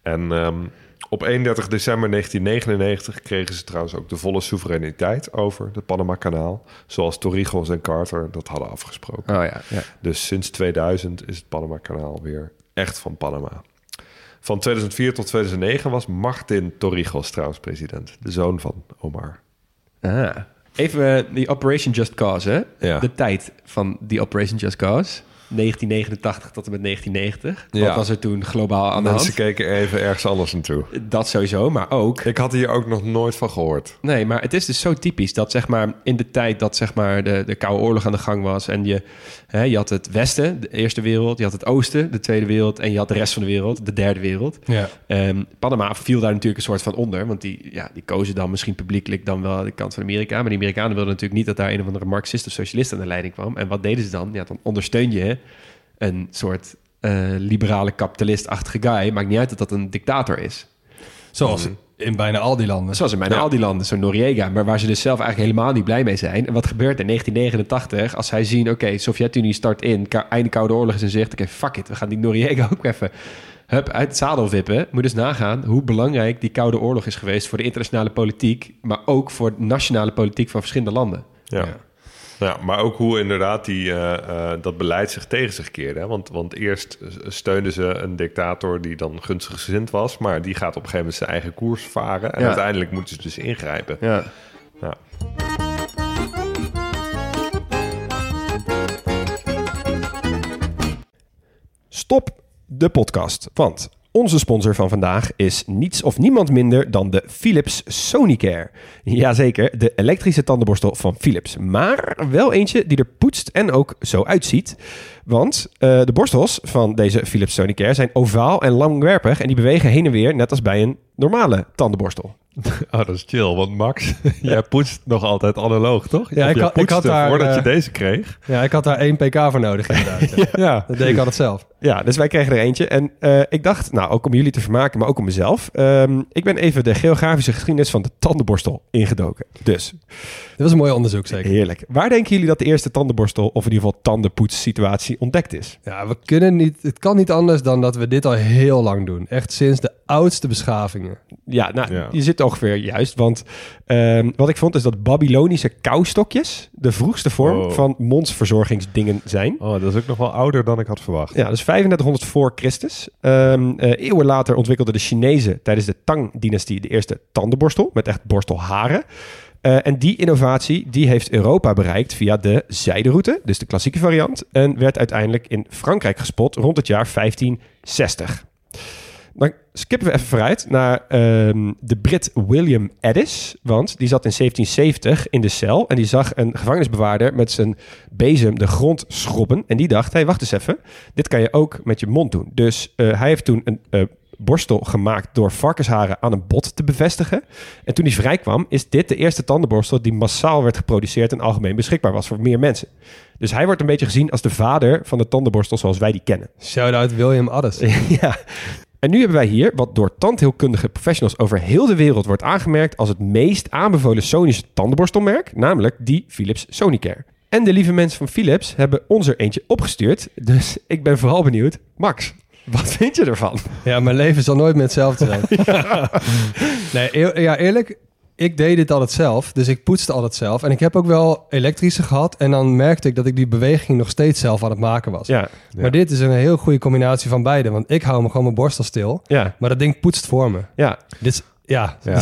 En um, op 31 december 1999 kregen ze trouwens ook de volle soevereiniteit over het Panama-kanaal. Zoals Torrijos en Carter dat hadden afgesproken. Oh ja, ja. Dus sinds 2000 is het Panama-kanaal weer echt van Panama. Van 2004 tot 2009 was Martin Torrijos trouwens president. De zoon van Omar. Ah. Even uh, die Operation Just Cause, hè? Ja. De tijd van die Operation Just Cause. 1989 tot en met 1990. Ja. Wat was er toen globaal aan de Mensen hand? keken even ergens anders naartoe. Dat sowieso, maar ook... Ik had hier ook nog nooit van gehoord. Nee, maar het is dus zo typisch dat zeg maar in de tijd dat zeg maar de, de Koude Oorlog aan de gang was... en je, hè, je had het Westen, de Eerste Wereld, je had het Oosten, de Tweede Wereld... en je had de rest van de wereld, de Derde Wereld. Ja. Um, Panama viel daar natuurlijk een soort van onder... want die, ja, die kozen dan misschien publiekelijk dan wel de kant van Amerika... maar die Amerikanen wilden natuurlijk niet dat daar een of andere Marxist of socialist aan de leiding kwam. En wat deden ze dan? Ja, dan ondersteun je een soort uh, liberale kapitalist-achtige guy. Maakt niet uit dat dat een dictator is. Zoals mm. In bijna al die landen. Zoals in bijna Ja. al die landen, zo Noriega. Maar waar ze dus zelf eigenlijk helemaal niet blij mee zijn. En wat gebeurt in 1989 als zij zien... oké, Sovjet-Unie start in, einde Koude Oorlog is in zicht. Oké, fuck it, we gaan die Noriega ook even hup, uit het zadel wippen. Moet dus nagaan hoe belangrijk die Koude Oorlog is geweest... voor de internationale politiek... maar ook voor de nationale politiek van verschillende landen. Ja. Ja, maar ook hoe inderdaad die, eh, eh, dat beleid zich tegen zich keerde. Hè? Want, want eerst steunden ze een dictator die dan gunstig gezind was... maar die gaat op een gegeven moment zijn eigen koers varen... en Ja. uiteindelijk moeten ze dus ingrijpen. Ja. Ja. Stop de podcast, want onze sponsor van vandaag is niets of niemand minder dan de Philips Sonicare. Jazeker, de elektrische tandenborstel van Philips. Maar wel eentje die er poetst en ook zo uitziet. Want eh, de borstels van deze Philips Sonicare zijn ovaal en langwerpig en die bewegen heen en weer net als bij een normale tandenborstel. Oh, dat is chill. Want Max, jij poetst nog altijd analoog, toch? Ja, Of ik had- ik had daar, Voordat je eh, deze kreeg. Ja, ik had daar één pk voor nodig inderdaad. ja. Ja. Dat deed ik altijd zelf. Ja, dus wij kregen er eentje. En eh, ik dacht, nou, ook om jullie te vermaken, maar ook om mezelf. ehm, ik ben even de geografische geschiedenis van de tandenborstel ingedoken. Dus, Dit was een mooi onderzoek zeker. heerlijk. Waar denken jullie dat de eerste tandenborstel, of in ieder geval tandenpoetssituatie, ontdekt is? Ja, we kunnen niet, het kan niet anders dan dat we dit al heel lang doen. Echt sinds de oudste beschavingen. Ja, nou, Ja. je zit ongeveer juist. Want ehm, wat ik vond is dat Babylonische koustokjes de vroegste vorm Oh. van mondsverzorgingsdingen zijn. Oh, dat is ook nog wel ouder dan ik had verwacht. Ja, dus 3500 voor Christus. Ehm, eh, eeuwen later ontwikkelden de Chinezen tijdens de Tang-dynastie de eerste tandenborstel met echt borstelharen. Eh, en die innovatie die heeft Europa bereikt via de zijderoute, dus de klassieke variant, en werd uiteindelijk in Frankrijk gespot rond het jaar 1560. Dan skippen we even vooruit naar ehm, de Brit William Addis. Want die zat in 1770 in de cel. En die zag een gevangenisbewaarder met zijn bezem de grond schrobben. En die dacht, hé, hey, wacht eens even. Dit kan je ook met je mond doen. Dus eh, hij heeft toen een eh, borstel gemaakt door varkensharen aan een bot te bevestigen. En toen hij vrijkwam, is dit de eerste tandenborstel die massaal werd geproduceerd en algemeen beschikbaar was voor meer mensen. Dus hij wordt een beetje gezien als de vader van de tandenborstel zoals wij die kennen. Shout-out William Addis. ja. En nu hebben wij hier wat door tandheelkundige professionals over heel de wereld wordt aangemerkt als het meest aanbevolen Sonische tandenborstelmerk, namelijk die Philips Sonicare. En de lieve mensen van Philips hebben ons er eentje opgestuurd, dus ik ben vooral benieuwd. Max, wat vind je ervan? Ja, mijn leven zal nooit meer hetzelfde zijn. Nee, eer- ja, eerlijk, ik deed dit altijd zelf. Dus ik poetste altijd zelf. En ik heb ook wel elektrische gehad. En dan merkte ik dat ik die beweging nog steeds zelf aan het maken was. Ja, Maar dit is een heel goede combinatie van beide. Want ik hou me gewoon mijn borstel stil. ja, Maar dat ding poetst voor me. ja. Dit is, ja, Ja.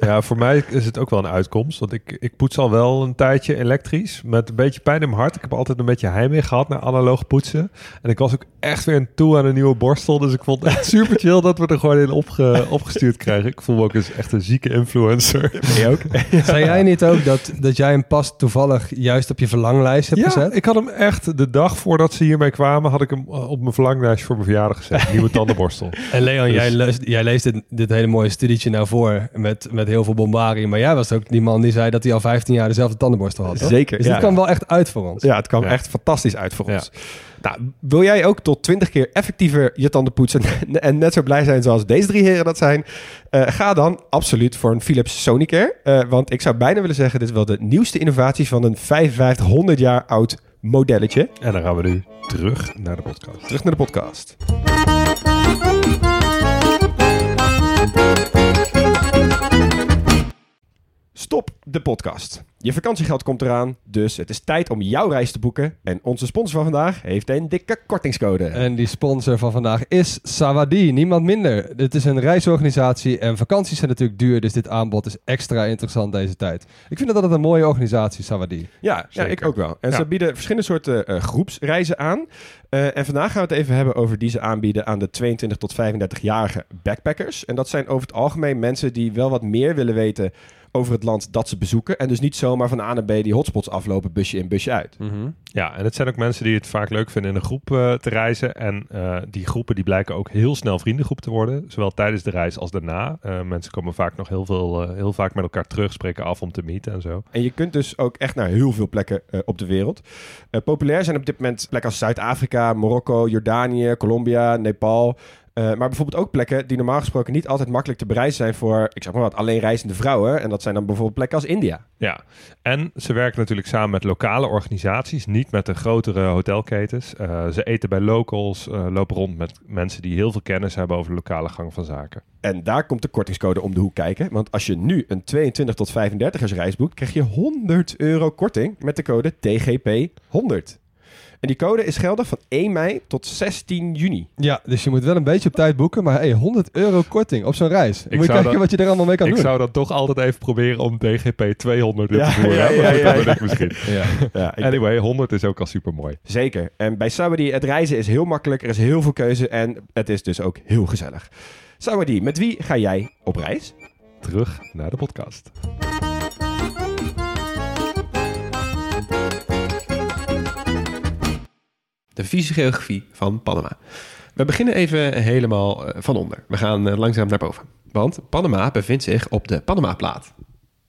Ja, voor mij is het ook wel een uitkomst. Want ik, ik poets al wel een tijdje elektrisch. Met een beetje pijn in mijn hart. Ik heb altijd een beetje heimwee gehad naar analoog poetsen. En ik was ook echt weer toe aan een nieuwe borstel. Dus ik vond het echt super chill dat we er gewoon in opge, opgestuurd krijgen. Ik voel me ook eens echt een zieke influencer. Ben je ook? Zei jij niet ook dat, dat jij hem pas toevallig juist op je verlanglijst hebt Ja, gezet? ik had hem echt de dag voordat ze hiermee kwamen... had ik hem eh, op mijn verlanglijstje voor mijn verjaardag gezet. Nieuwe tandenborstel. En Leon, Dus- jij, leest, jij leest dit, dit hele mooie studietje nou voor met, met heel veel bombardie. Maar jij was ook die man die zei dat hij al 15 jaar dezelfde tandenborstel had. toch? Zeker, Dus ja. dit kwam wel echt uit voor ons. Ja, het kwam Ja. echt fantastisch uit voor Ja. ons. Nou, wil jij ook tot 20 keer effectiever je tanden poetsen en net zo blij zijn zoals deze drie heren dat zijn? Eh, ga dan absoluut voor een Philips Sonicare. Eh, want ik zou bijna willen zeggen, dit is wel de nieuwste innovatie van een 5500 jaar oud modelletje. En dan gaan we nu terug naar de podcast. Terug naar de podcast. Stop de podcast. Je vakantiegeld komt eraan, dus het is tijd om jouw reis te boeken. En onze sponsor van vandaag heeft een dikke kortingscode. En die sponsor van vandaag is Sawadi, niemand minder. Dit is een reisorganisatie en vakanties zijn natuurlijk duur, dus dit aanbod is extra interessant deze tijd. Ik vind dat altijd een mooie organisatie, Sawadi. Ja, ja ik ook wel. En Ja. ze bieden verschillende soorten eh, groepsreizen aan. Eh, en vandaag gaan we het even hebben over die ze aanbieden aan de 22 tot 35-jarige backpackers. En dat zijn over het algemeen mensen die wel wat meer willen weten over het land dat ze bezoeken. En dus niet zomaar van A naar B die hotspots aflopen, busje in, busje uit. Ja, en het zijn ook mensen die het vaak leuk vinden in een groep eh, te reizen. En eh, die groepen die blijken ook heel snel vriendengroep te worden. Zowel tijdens de reis als daarna. Eh, mensen komen vaak nog heel, veel, heel vaak met elkaar terug, spreken af om te meeten en zo. En je kunt dus ook echt naar heel veel plekken op de wereld. Populair zijn op dit moment plekken als Zuid-Afrika, Marokko, Jordanië, Colombia, Nepal. Eh, maar bijvoorbeeld ook plekken die normaal gesproken niet altijd makkelijk te bereizen zijn voor, ik zeg maar wat, alleen reizende vrouwen. En dat zijn dan bijvoorbeeld plekken als India. Ja, en ze werken natuurlijk samen met lokale organisaties, niet met de grotere hotelketens. Eh, ze eten bij locals, eh, lopen rond met mensen die heel veel kennis hebben over de lokale gang van zaken. En daar komt de kortingscode om de hoek kijken. Want als je nu een 22 tot 35ers reis boekt, krijg je 100 euro korting met de code TGP100. En die code is geldig van 1 mei tot 16 juni. Ja, dus je moet wel een beetje op tijd boeken. Maar hey, 100 euro korting op zo'n reis. moet je zou kijken dat- wat je er allemaal mee kan ik doen. zou dan toch altijd even proberen om DGP 200 in Ja, te voeren. ja, ja, ja, ja. ik misschien. Ja. Ja, ik- Anyway, 100 is ook al super mooi. Zeker. En bij Sawadee, het reizen is heel makkelijk. Er is heel veel keuze en het is dus ook heel gezellig. Sawadee, met wie ga jij op reis? Terug naar de podcast. De fysische geografie van Panama. We beginnen even helemaal eh, van onder. We gaan eh, langzaam naar boven. Want Panama bevindt zich op de Panama-plaat.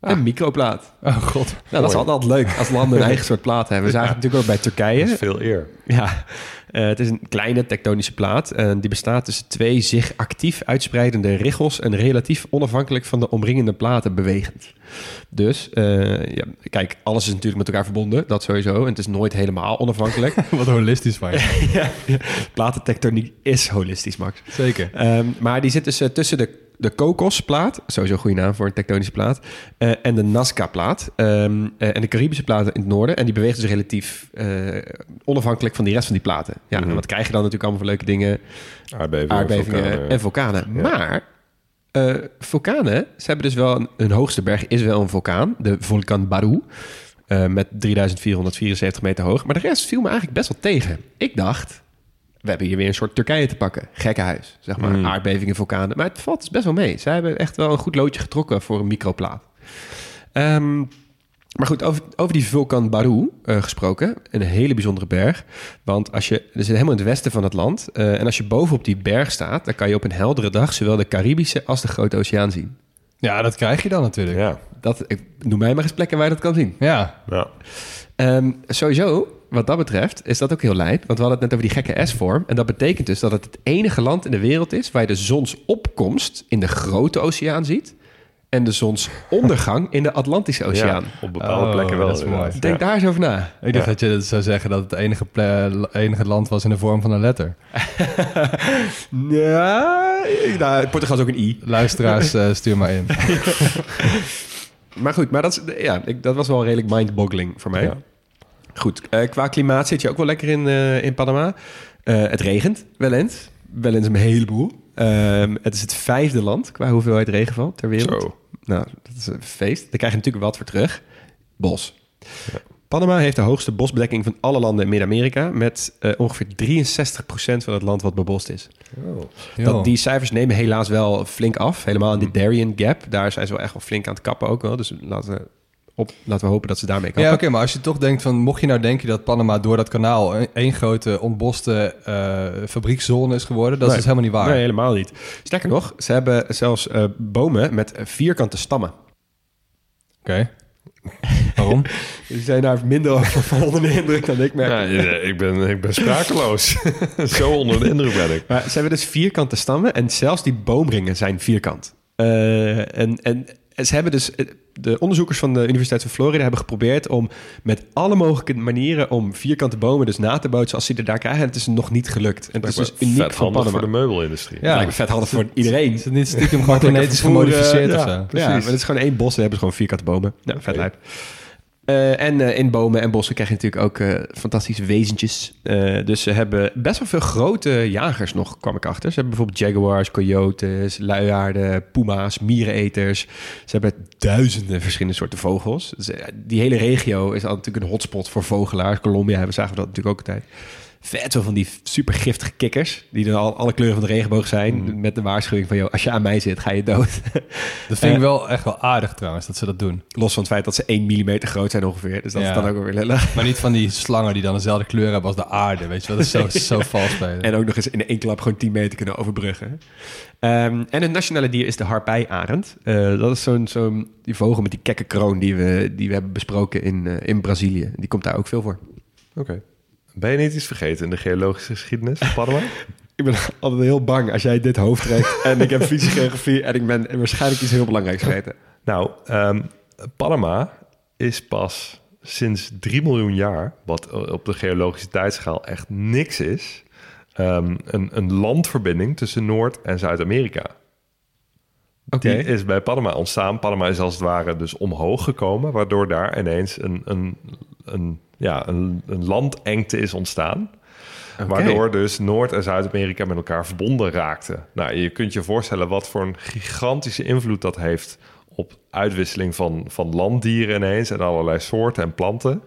Een microplaat. Oh god. Nou, dat is altijd leuk als landen een eigen soort plaat hebben. We zagen het natuurlijk ook bij Turkije. Dat is veel eer. Ja, eh, het is een kleine tektonische plaat. En die bestaat tussen twee zich actief uitspreidende richels en relatief onafhankelijk van de omringende platen bewegend. Dus, eh, ja, kijk, alles is natuurlijk met elkaar verbonden, dat sowieso. En het is nooit helemaal onafhankelijk. Wat holistisch van je. ja, platentectoniek is holistisch, Max. Zeker. Ehm, maar die zit dus eh, tussen de, de kokosplaat, sowieso een goede naam voor een tektonische plaat, eh, en de Nazca-plaat. ehm, eh, en de Caribische platen in het noorden. En die bewegen dus relatief eh, onafhankelijk van die rest van die platen. Ja, en wat krijg je dan natuurlijk allemaal voor leuke dingen? Aardbevingen, Aardbevingen vulkanen. en vulkanen. Ja. Maar vulkanen, ze hebben dus wel een, hun hoogste berg is wel een vulkaan, de vulkaan Baru. met 3474 meter hoog. Maar de rest viel me eigenlijk best wel tegen. Ik dacht, we hebben hier weer een soort Turkije te pakken. Gekkenhuis, zeg maar. Mm. Aardbevingen, vulkanen. Maar het valt dus best wel mee. Zij hebben echt wel een goed loodje getrokken voor een microplaat. Ehm, maar goed, over, over die vulkaan Baru eh, gesproken. Een hele bijzondere berg. Want als je, er zit helemaal in het westen van het land. eh, en als je boven op die berg staat, dan kan je op een heldere dag zowel de Caribische als de Grote Oceaan zien. Ja, dat krijg je dan natuurlijk. Ja. Dat, ik, noem mij maar eens plekken waar je dat kan zien. Ja. ja. Ehm, sowieso, wat dat betreft, is dat ook heel lijp. Want we hadden het net over die gekke S-vorm. En dat betekent dus dat het het enige land in de wereld is... waar je de zonsopkomst in de Grote Oceaan ziet... en de zonsondergang in de Atlantische Oceaan. Ja, op bepaalde Oh, plekken wel. dat is mooi. Denk Ja. daar eens over na. Ik dacht Ja. dat je dat zou zeggen dat het enige, enige land was in de vorm van een letter. Ja, nou, Portugal is ook een I. Luisteraars, eh, stuur maar in. Maar goed, maar dat, is, ja, ik, dat was wel redelijk mind-boggling voor mij. Ja. Goed, eh, qua klimaat zit je ook wel lekker in, eh, in Panama. Eh, het regent wel eens. Wel eens een heleboel. Ehm, het is het vijfde land qua hoeveelheid regenval ter wereld. Zo. Nou, dat is een feest. Daar krijg je natuurlijk wat voor terug. Bos. Panama heeft de hoogste bosbedekking van alle landen in Midden-Amerika... met eh, ongeveer 63% van het land wat bebost is. Jo. Dat, die cijfers nemen helaas wel flink af. Helemaal in de Darien Gap. Daar zijn ze wel echt wel flink aan het kappen ook wel. Dus laten we, op, laten we hopen dat ze daarmee kappen. Ja, oké, maar als je toch denkt van... mocht je nou denken dat Panama door dat kanaal... een- één grote ontboste eh fabriekszone is geworden... dat Nee. is dus helemaal niet waar. Nee, helemaal niet. Sterker nog, ze hebben zelfs eh, bomen met vierkante stammen. Oké. Waarom? Die zijn daar minder van onder de indruk dan ik merk. Ja, ik, ben, ik ben sprakeloos. Zo onder de indruk ben ik. Maar ze hebben dus vierkante stammen en zelfs die boomringen zijn vierkant. Eh, en, en ze hebben dus, de onderzoekers van de Universiteit van Florida hebben geprobeerd om met alle mogelijke manieren om vierkante bomen dus na te bootsen als ze er daar krijgen. En het is nog niet gelukt. En het is dus uniek vet van handig Panama. voor de meubelindustrie. Ja. Ja, vet handig voor iedereen. Is het niet stiekem genetisch gemodificeerd vervoeren, of ja. zo? Ja, maar het is gewoon één bos. en hebben ze gewoon vierkante bomen. Ja, vet lijp. Eh, en eh, in bomen en bossen krijg je natuurlijk ook eh, fantastische wezentjes. Dus ze hebben best wel veel grote jagers nog, kwam ik achter. Ze hebben bijvoorbeeld jaguars, coyotes, luiaarden, puma's, miereneters. Ze hebben duizenden verschillende soorten vogels. Dus, die hele regio is natuurlijk een hotspot voor vogelaars. Colombia hebben zagen we dat natuurlijk ook altijd. Vet veel van die super giftige kikkers, die er al alle kleuren van de regenboog zijn. Met de waarschuwing van, joh, als je aan mij zit, ga je dood. Dat vind ik Eh, wel echt wel aardig trouwens, dat ze dat doen. Los van het feit dat ze 1 mm groot zijn ongeveer. Dus dat Ja. is dan ook wel weer lullig. Maar niet van die slangen die dan dezelfde kleur hebben als de aarde, weet je wel. Dat is zo, zo vals. En ook nog eens in één klap gewoon 10 meter kunnen overbruggen. Ehm, en het nationale dier is de harpijarend. Eh dat is zo'n zo'n die vogel met die kekke kroon die we, die we hebben besproken in, eh, in Brazilië. Die komt daar ook veel voor. Oké. Ben je niet iets vergeten in de geologische geschiedenis van Panama? Ik ben altijd heel bang als jij dit hoofd trekt en ik heb fysiogeografie en ik ben waarschijnlijk iets heel belangrijks vergeten. nou, ehm, Panama is pas sinds 3 miljoen jaar, wat op de geologische tijdschaal echt niks is, ehm, een, een landverbinding tussen Noord- en Zuid-Amerika. Oké. Die is bij Panama ontstaan. Panama is als het ware dus omhoog gekomen, waardoor daar ineens een, een, een, ja, een, een landengte is ontstaan. Waardoor dus Noord- en Zuid-Amerika met elkaar verbonden raakten. Nou, je kunt je voorstellen wat voor een gigantische invloed dat heeft op uitwisseling van, van landdieren ineens en allerlei soorten en planten.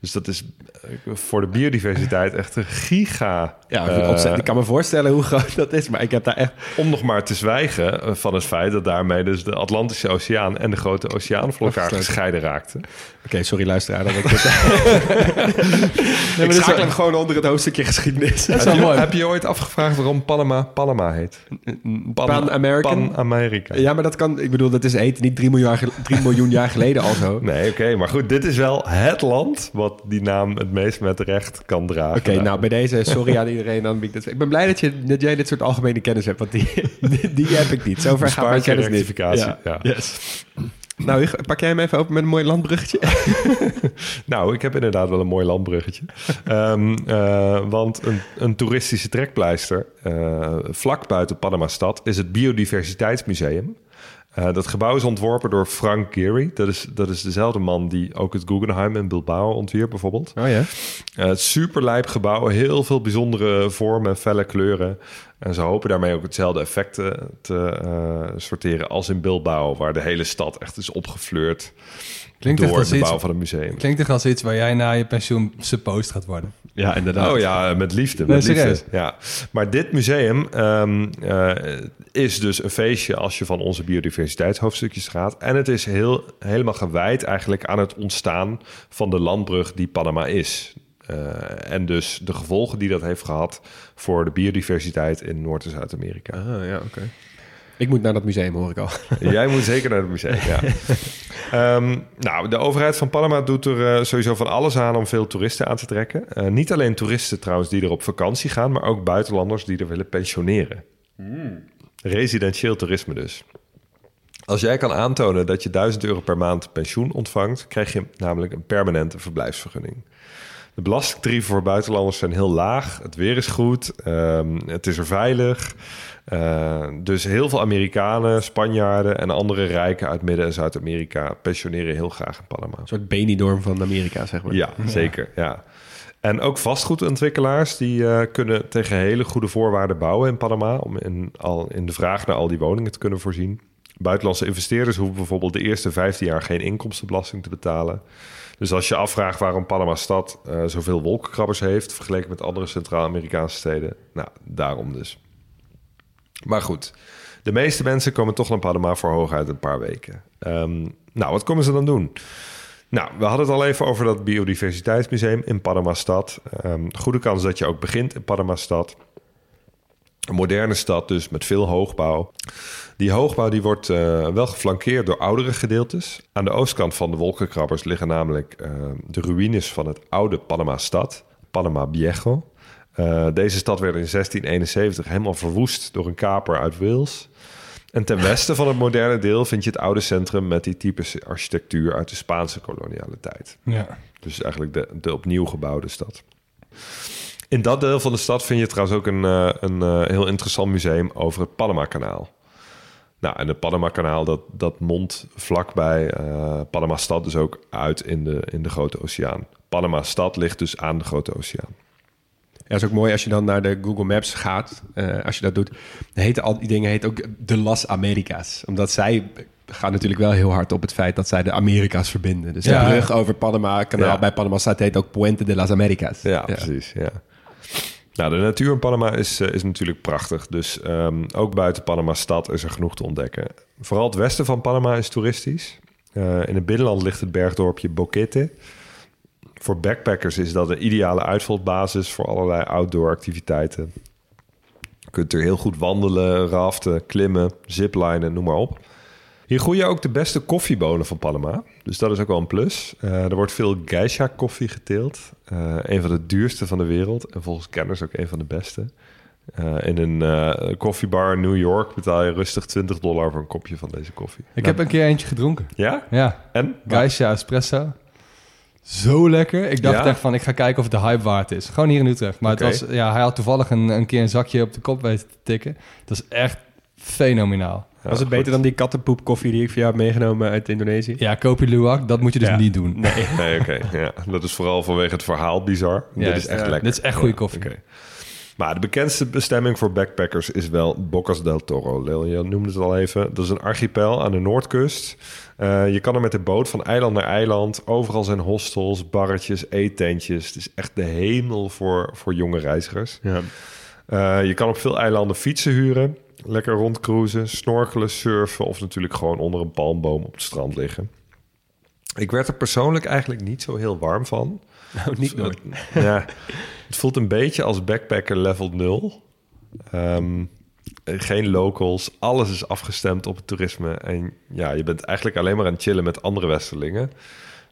Dus dat is eh, voor de biodiversiteit echt een giga. Ja, eh, ontzettend. ik kan me voorstellen hoe groot dat is, maar ik heb daar echt... om nog maar te zwijgen eh, van het feit dat daarmee dus de Atlantische Oceaan en de Grote Oceaan van elkaar gescheiden raakten. Oké, sorry luisteraar dat ik ik schakel hem gewoon onder het hoofdstukje geschiedenis. Dat is Heb je, mooi. heb je ooit afgevraagd waarom Panama Panama heet? Pan-American? Pan-Amerika. Ja, maar dat kan... Ik bedoel, dat is heet niet 3 miljoen, jaar gel- 3 miljoen jaar geleden al zo. Nee, oké, maar goed, dit is wel het land wat die naam het meest met recht kan dragen. nou bij deze, sorry aan iedereen. Dan ik, dat, ik ben blij dat, je, dat jij dit soort algemene kennis hebt, want die, die, die heb ik niet. Zover gaat mijn kennis niet. ja. Yes. Nou, pak jij hem even open met een mooi landbruggetje? Nou, ik heb inderdaad wel een mooi landbruggetje. Ehm, eh, want een, een toeristische trekpleister eh, vlak buiten Panama-stad is het Biodiversiteitsmuseum. Eh, dat gebouw is ontworpen door Frank Gehry. Dat is, dat is dezelfde man die ook het Guggenheim in Bilbao ontwierp bijvoorbeeld. Oh ja? Eh, het superlijp gebouw, heel veel bijzondere vormen, felle kleuren. En ze hopen daarmee ook hetzelfde effect te, te, eh, sorteren als in Bilbao, waar de hele stad echt is opgefleurd Klinkt echt door als de iets- bouw van het museum. Klinkt toch als iets waar jij na je pensioen supposed gaat worden. Ja, inderdaad. Oh ja, met liefde. Nee, Met liefde. Ja. Maar dit museum ehm, eh, is dus een feestje als je van onze biodiversiteitshoofdstukjes gaat. En het is heel, helemaal gewijd eigenlijk aan het ontstaan van de landbrug die Panama is. Eh, en dus de gevolgen die dat heeft gehad voor de biodiversiteit in Noord- en Zuid-Amerika. Ah, ja, oké. Ik moet naar dat museum, hoor ik al. Jij moet zeker naar het museum, ja. Ehm, nou, de overheid van Panama doet er eh, sowieso van alles aan om veel toeristen aan te trekken. Eh, niet alleen toeristen trouwens die er op vakantie gaan, maar ook buitenlanders die er willen pensioneren. Residentieel toerisme dus. Als jij kan aantonen dat je 1000 euro per maand pensioen ontvangt, krijg je namelijk een permanente verblijfsvergunning. De belastingtarieven voor buitenlanders zijn heel laag. Het weer is goed. ehm, het is er veilig. Eh, dus heel veel Amerikanen, Spanjaarden en andere rijken uit Midden- en Zuid-Amerika pensioneren heel graag in Panama. Een soort Benidorm van Amerika, zeg maar. Ja, zeker. Ja. En ook vastgoedontwikkelaars die eh, kunnen tegen hele goede voorwaarden bouwen in Panama om in, al, in de vraag naar al die woningen te kunnen voorzien. Buitenlandse investeerders hoeven bijvoorbeeld de eerste 15 jaar geen inkomstenbelasting te betalen. Dus als je afvraagt waarom Panama-stad eh, zoveel wolkenkrabbers heeft vergeleken met andere Centraal-Amerikaanse steden, nou, daarom dus. Maar goed, de meeste mensen komen toch naar Panama voor hooguit een paar weken. Ehm, nou, wat komen ze dan doen? Nou, we hadden het al even over dat biodiversiteitsmuseum in Panama-stad. Ehm, goede kans dat je ook begint in Panama-stad. Een moderne stad dus met veel hoogbouw. Die hoogbouw die wordt eh, wel geflankeerd door oudere gedeeltes. Aan de oostkant van de wolkenkrabbers liggen namelijk eh, de ruïnes van het oude Panama-stad, Panama Viejo. Eh, deze stad werd in 1671 helemaal verwoest door een kaper uit Wales. En ten westen van het moderne deel vind je het oude centrum met die typische architectuur uit de Spaanse koloniale tijd. Ja. Dus eigenlijk de, de opnieuw gebouwde stad. In dat deel van de stad vind je trouwens ook een, eh, een eh, heel interessant museum over het Panama-kanaal. Nou, en het Panama-kanaal dat, dat mondt vlakbij eh Panama-stad dus ook uit in de, in de Grote Oceaan. Panama-stad ligt dus aan de Grote Oceaan. Ja, is ook mooi als je dan naar de Google Maps gaat. eh, als je dat doet, heten al die dingen heet ook de Las Americas. Omdat zij gaan natuurlijk wel heel hard op het feit dat zij de Amerika's verbinden. Dus Ja. de brug over Panama kanaal Ja. bij Panama staat heet ook Puente de las Americas. Ja, precies. Ja. Nou, de natuur in Panama is, eh, is natuurlijk prachtig. Dus ehm, ook buiten Panama-stad is er genoeg te ontdekken. Vooral het westen van Panama is toeristisch. Eh, in het binnenland ligt het bergdorpje Boquete. Voor backpackers is dat een ideale uitvalsbasis voor allerlei outdoor activiteiten. Je kunt er heel goed wandelen, raften, klimmen, ziplinen, noem maar op. Hier groeien ook de beste koffiebonen van Panama. Dus dat is ook wel een plus. Eh, er wordt veel geisha koffie geteeld. Eh, een van de duurste van de wereld. En volgens kenners ook een van de beste. Eh, in een koffiebar in New York betaal je rustig 20 dollar voor een kopje van deze koffie. Ik heb een keer eentje gedronken. Ja? Ja, En? Geisha espresso. Zo lekker. Ik dacht Ja? echt van, ik ga kijken of het de hype waard is. Gewoon hier in Utrecht. Maar het was, ja, hij had toevallig een, een keer een zakje op de kop weten te tikken. Dat is echt fenomenaal. Was het beter dan die kattenpoepkoffie die ik voor jou heb meegenomen uit Indonesië? Ja, Kopi Luwak, dat moet je dus Ja. niet doen. Nee. Nee, oké. ja. Dat is vooral vanwege het verhaal bizar. dit is echt ja, lekker. dit is echt goede Ja, koffie. oké. Maar de bekendste bestemming voor backpackers is wel Bocas del Toro. Lilian noemde het al even. Dat is een archipel aan de noordkust. Eh, je kan er met de boot van eiland naar eiland. Overal zijn hostels, barretjes, eetentjes. Het is echt de hemel voor, voor jonge reizigers. Ja. Eh, je kan op veel eilanden fietsen huren. Lekker rondcruisen, snorkelen, surfen... of natuurlijk gewoon onder een palmboom op het strand liggen. Ik werd er persoonlijk eigenlijk niet zo heel warm van. Nou, niet nooit. Ja, het voelt een beetje als backpacker level 0. Ehm, geen locals, alles is afgestemd op het toerisme. En ja, je bent eigenlijk alleen maar aan het chillen met andere westerlingen.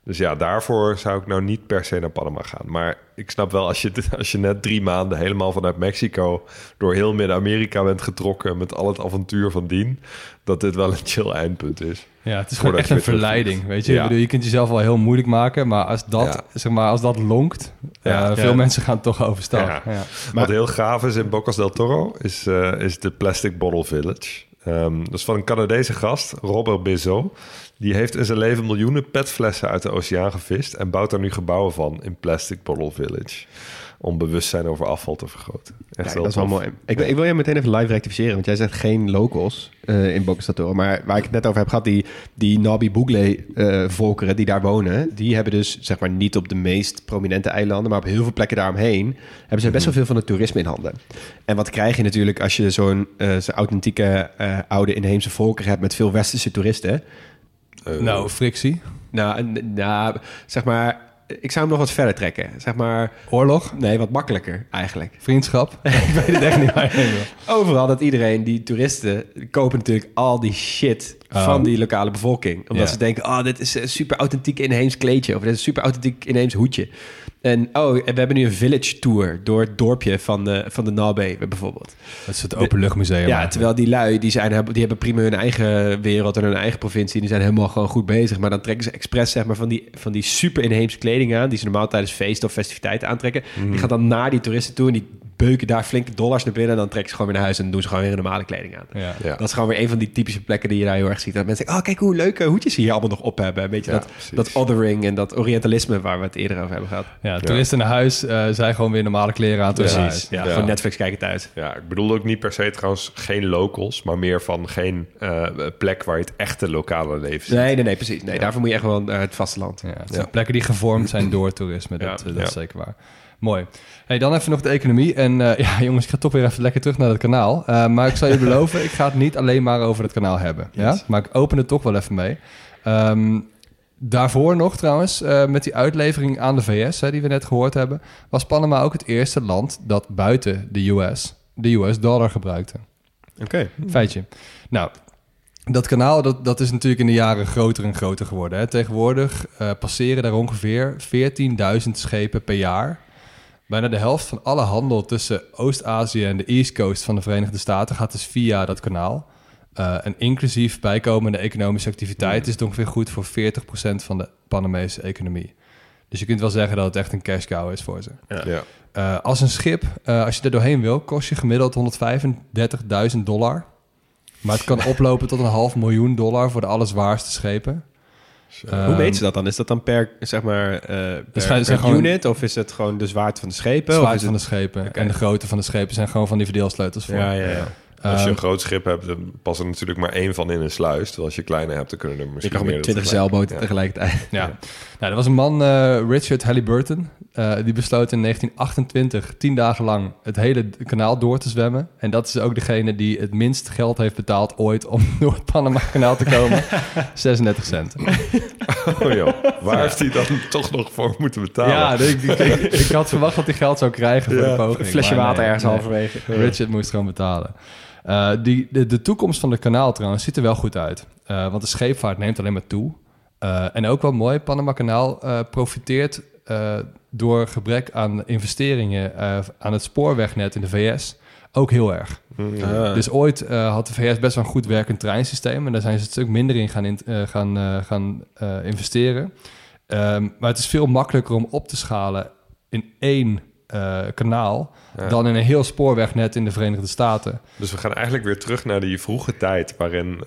Dus ja, daarvoor zou ik nou niet per se naar Panama gaan. Maar ik snap wel, als je, als je net drie maanden helemaal vanuit Mexico... door heel Midden-Amerika bent getrokken met al het avontuur van dien... dat dit wel een chill eindpunt is. Ja, het is gewoon echt een verleiding, weet je. Ja. Ik bedoel, je kunt jezelf wel heel moeilijk maken, maar als dat, Ja. zeg maar, als dat lonkt, Ja. eh, veel Ja. mensen gaan toch overstag. Ja. Ja. Wat heel gaaf is in Bocas del Toro is, eh, is de Plastic Bottle Village. Ehm, dat is van een Canadese gast, Robert Bezot. Die heeft in zijn leven miljoenen petflessen uit de oceaan gevist... en bouwt daar nu gebouwen van in Plastic Bottle Village. Om bewustzijn over afval te vergroten. Echt Ja, dat is wel mooi. Ik, ik wil je meteen even live rectificeren, want jij zegt geen locals eh, in Toro. Maar waar ik het net over heb gehad, die, die Nabi Bougle eh, volkeren die daar wonen, die hebben dus zeg maar niet op de meest prominente eilanden, maar op heel veel plekken daaromheen hebben ze best wel veel van het toerisme in handen. En wat krijg je natuurlijk als je zo'n eh, zo'n authentieke eh, oude inheemse volkeren hebt met veel westerse toeristen? Eh, Nou, frictie, Nou, nou, zeg maar, ik zou hem nog wat verder trekken. Zeg maar, oorlog, nee, wat makkelijker eigenlijk. vriendschap. ik weet het echt niet waar. Overal dat iedereen, die toeristen, kopen natuurlijk al die shit. Van die lokale bevolking. Omdat Ja. ze denken, oh, dit is een super authentiek inheems kleedje. Of dit is een super authentiek inheems hoedje. En oh, we hebben nu een village tour door het dorpje van de, van de Nalbe bijvoorbeeld. Dat is het openluchtmuseum. Ja, eigenlijk. terwijl die lui, die, zijn, die hebben prima hun eigen wereld en hun eigen provincie. Die zijn helemaal gewoon goed bezig. Maar dan trekken ze expres zeg maar, van, die, van die super inheemse kleding aan... die ze normaal tijdens feesten of festiviteiten aantrekken. Mhm. Die gaan dan naar die toeristen toe en die beuken daar flinke dollars naar binnen... en dan trekken ze gewoon weer naar huis en doen ze gewoon weer een normale kleding aan. Ja. Ja. Dat is gewoon weer een van die typische plekken die je daar heel erg ziet. Dat mensen denken, oh kijk hoe leuke hoedjes ze hier allemaal nog op hebben. Een beetje Ja, dat, precies. dat othering en dat orientalisme waar we het eerder over hebben gehad. Ja, toeristen naar huis eh, zijn gewoon weer normale kleren aan. Precies. huis. Ja, Ja. gewoon Netflix kijken thuis. Ja, ik bedoel ook niet per se trouwens geen locals... maar meer van geen eh, plek waar je het echte lokale leven ziet. Nee, nee, nee, precies. Nee, daarvoor moet je echt wel naar het vasteland. Ja, het zijn plekken die gevormd zijn door toerisme. Dat, Ja, eh, dat ja. is zeker waar. Mooi. Hey, dan even nog de economie. En eh, ja, jongens, ik ga toch weer even lekker terug naar het kanaal. Eh, maar ik zal je beloven, ik ga het niet alleen maar over het kanaal hebben. Ja? Maar ik open het toch wel even mee. Ehm, daarvoor nog trouwens, eh, met die uitlevering aan de VS, hè, die we net gehoord hebben, was Panama ook het eerste land dat buiten de US de US dollar gebruikte. Oké. Feitje. Nou, dat kanaal dat, dat is natuurlijk in de jaren groter en groter geworden. Hè. Tegenwoordig passeren daar ongeveer 14.000 schepen per jaar. Bijna de helft van alle handel tussen Oost-Azië en de East Coast van de Verenigde Staten gaat dus via dat kanaal. Eh, en inclusief bijkomende economische activiteit is het ongeveer goed voor 40% van de Panamese economie. Dus je kunt wel zeggen dat het echt een cash cow is voor ze. Ja. Eh, als een schip, eh, als je er doorheen wil, kost je gemiddeld 135.000 dollar. Maar het kan oplopen tot een half miljoen dollar voor de allerzwaarste schepen. Hoe Ehm, weet ze dat dan? Is dat dan per, zeg maar, eh per, gewoon- unit? Of is het gewoon de zwaarte van de schepen? De of zwaarte van de schepen en de grootte van de schepen zijn gewoon van die verdeelsleutels voor. Ja, ja, ja. Als je Ehm, een groot schip hebt, dan past er natuurlijk maar één van in een sluis. Terwijl als je kleine hebt, dan kunnen er Je misschien kan met meer 20 tegelijk. zeilboten Ja. tegelijkertijd. Ja. Nou, er was een man, eh, Richard Halliburton, eh, die besloot in 1928 tien dagen lang het hele kanaal door te zwemmen. En dat is ook degene die het minst geld heeft betaald ooit om door het Panama-kanaal te komen. 36 cent. Oh, joh. Waar heeft hij dan toch nog voor moeten betalen? Ja, ik, ik, ik- ik had verwacht dat hij geld zou krijgen voor Ja, de poging. Een flesje water nee, ergens nee. halverwege. Richard moest gewoon betalen. Eh, die, de, de toekomst van het kanaal trouwens ziet er wel goed uit. Eh, want de scheepvaart neemt alleen maar toe. Eh, en ook wel mooi, Panama-kanaal eh, profiteert eh, door gebrek aan investeringen eh, aan het spoorwegnet in de VS ook heel erg. Ah. Dus ooit eh, had de VS best wel een goed werkend treinsysteem. En daar zijn ze een stuk minder in gaan, in, eh, gaan, eh, gaan eh, investeren. Ehm, maar het is veel makkelijker om op te schalen in één eh, kanaal... Ja. dan in een heel spoorwegnet in de Verenigde Staten. Dus we gaan eigenlijk weer terug naar die vroege tijd, waarin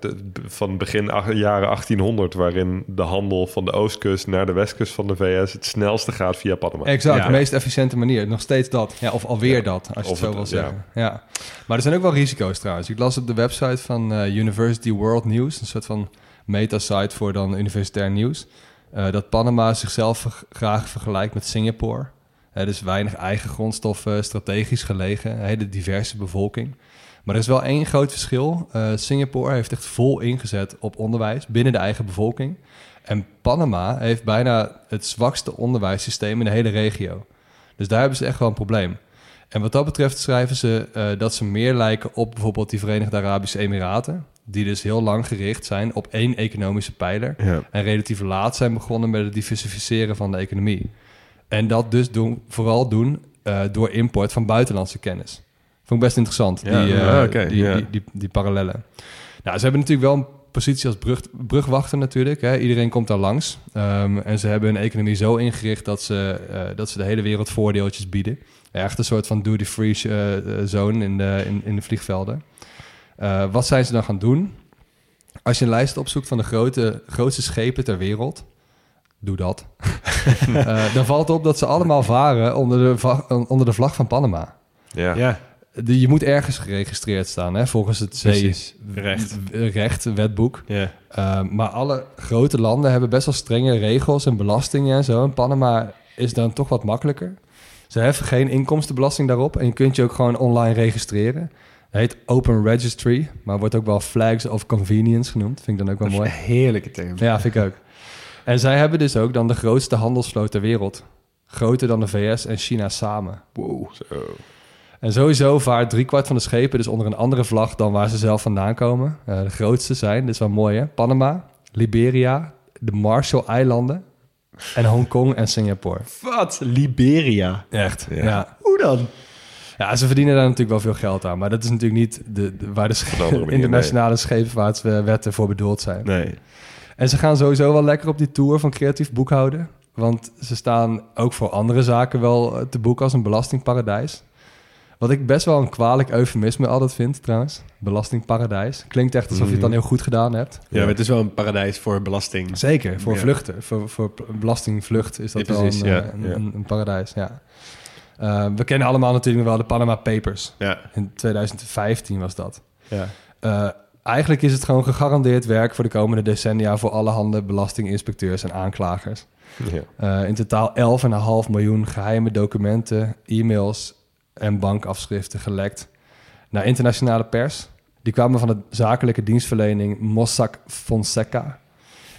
de- van begin ach- jaren 1800, waarin de handel van de oostkust naar de westkust van de VS het snelste gaat via Panama. Exact, Ja. de meest efficiënte manier. Nog steeds dat. Ja, of alweer Ja. dat, als je Of het zo het- wil ja. zeggen. Ja. Maar er zijn ook wel risico's trouwens. Ik las op de website van University World News, een soort van meta-site voor dan universitair nieuws, eh, dat Panama zichzelf graag vergelijkt met Singapore. Hè, dus weinig eigen grondstoffen, strategisch gelegen, een hele diverse bevolking. Maar er is wel één groot verschil. Eh, Singapore heeft echt vol ingezet op onderwijs binnen de eigen bevolking. En Panama heeft bijna het zwakste onderwijssysteem in de hele regio. Dus daar hebben ze echt wel een probleem. En wat dat betreft schrijven ze eh, dat ze meer lijken op bijvoorbeeld die Verenigde Arabische Emiraten. Die dus heel lang gericht zijn op één economische pijler. Ja. En relatief laat zijn begonnen met het diversificeren van de economie. En dat dus doen, vooral doen eh, door import van buitenlandse kennis. Vond ik best interessant, Ja, die, eh, ja, die, die, die, die parallellen. Nou, ze hebben natuurlijk wel een positie als brug, brugwachter natuurlijk. Hè. Iedereen komt daar langs. Ehm, en ze hebben hun economie zo ingericht dat ze, dat ze de hele wereld voordeeltjes bieden. Echt een soort van duty-free eh, eh, zone in de, in, in de vliegvelden. Eh, wat zijn ze dan gaan doen? Als je een lijst opzoekt van de grote, grootste schepen ter wereld, doe dat. Eh, dan valt op dat ze allemaal varen onder de, onder de vlag van Panama. Ja. Ja, De- je moet ergens geregistreerd staan, hè, volgens het zeerecht, Recht. recht, wetboek. ja. Uh, maar alle grote landen hebben best wel strenge regels en belastingen en zo. En Panama is dan toch wat makkelijker. Ze heffen geen inkomstenbelasting daarop en je kunt je ook gewoon online registreren. Het heet Open Registry, maar wordt ook wel Flags of Convenience genoemd. Vind ik dan ook wel Dat is mooi. een heerlijke term. Ja, vind ik ook. En zij hebben dus ook dan de grootste handelsvloot ter wereld. Groter dan de VS en China samen. Wow. Zo. En sowieso vaart driekwart van de schepen dus onder een andere vlag dan waar ze zelf vandaan komen. Eh, de grootste zijn, dit is wel mooi hè, Panama, Liberia, de Marshall-eilanden en Hongkong en Singapore. Wat? Liberia. Echt, Ja. ja. Hoe dan? Ja, ze verdienen daar natuurlijk wel veel geld aan. Maar dat is natuurlijk niet de, de- waar de internationale scheepvaartwetten voor bedoeld zijn. Nee. En ze gaan sowieso wel lekker op die tour van creatief boekhouden. Want ze staan ook voor andere zaken wel te boeken als een belastingparadijs. Wat ik best wel een kwalijk eufemisme altijd vind, trouwens. Belastingparadijs. Klinkt echt alsof je het dan heel goed gedaan hebt. Ja, maar het is wel een paradijs voor belasting. Zeker, voor Ja. vluchten. Voor, voor belastingvlucht is dat Ja, wel precies, een, ja, eh, een, ja. een- een paradijs, ja. Eh, we kennen allemaal natuurlijk wel de Panama Papers. Ja. In 2015 was dat. Ja. Eh, eigenlijk is het gewoon gegarandeerd werk voor de komende decennia voor alle handen belastinginspecteurs en aanklagers. Ja. In totaal 11,5 miljoen geheime documenten, e-mails en bankafschriften gelekt naar internationale pers. Die kwamen van de zakelijke dienstverlening Mossack Fonseca.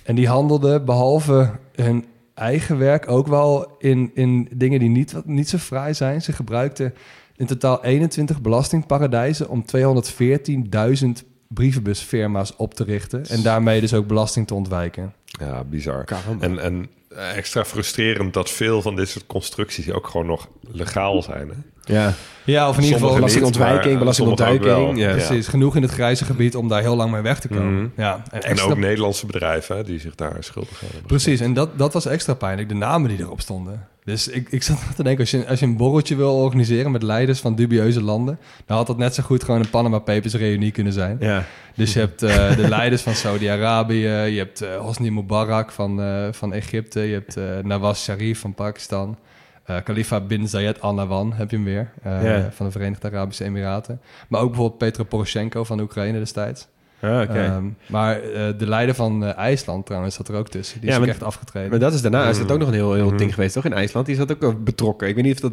En die handelde behalve hun eigen werk ook wel in, in dingen die niet, niet zo fraai zijn. Ze gebruikten in totaal 21 belastingparadijzen om 214.000 brievenbusfirma's op te richten. En daarmee dus ook belasting te ontwijken. Ja, bizar. Caramba. En, en extra frustrerend dat veel van dit soort constructies ook gewoon nog legaal zijn. Hè? Ja. Ja, of in ieder geval belastingontwijking, wel. Ja. Precies, genoeg in het grijze gebied om daar heel lang mee weg te komen. Mhm. Ja, en, ook Nederlandse bedrijven hè, die zich daar schuldig aan hebben. Precies, en dat, dat was extra pijnlijk, de namen die erop stonden. Dus ik, ik zat te denken, als je, als je een borreltje wil organiseren met leiders van dubieuze landen, dan had dat net zo goed gewoon een Panama Papers reunie kunnen zijn. Ja. Dus je hebt eh, de leiders van Saudi-Arabië, je hebt eh, Hosni Mubarak van, eh, van Egypte, je hebt eh, Nawaz Sharif van Pakistan, eh, Khalifa bin Zayed Al Nahyan heb je hem weer, eh, van de Verenigde Arabische Emiraten. Maar ook bijvoorbeeld Petro Poroshenko van Oekraïne destijds. Ah, oké. Ehm, maar eh, de leider van eh, IJsland trouwens zat er ook tussen. Die Ja, is maar- echt afgetreden. Maar dat is daarna is dat ook nog een heel, heel Mhm. ding geweest, toch? In IJsland. Die zat ook betrokken. Ik weet niet of dat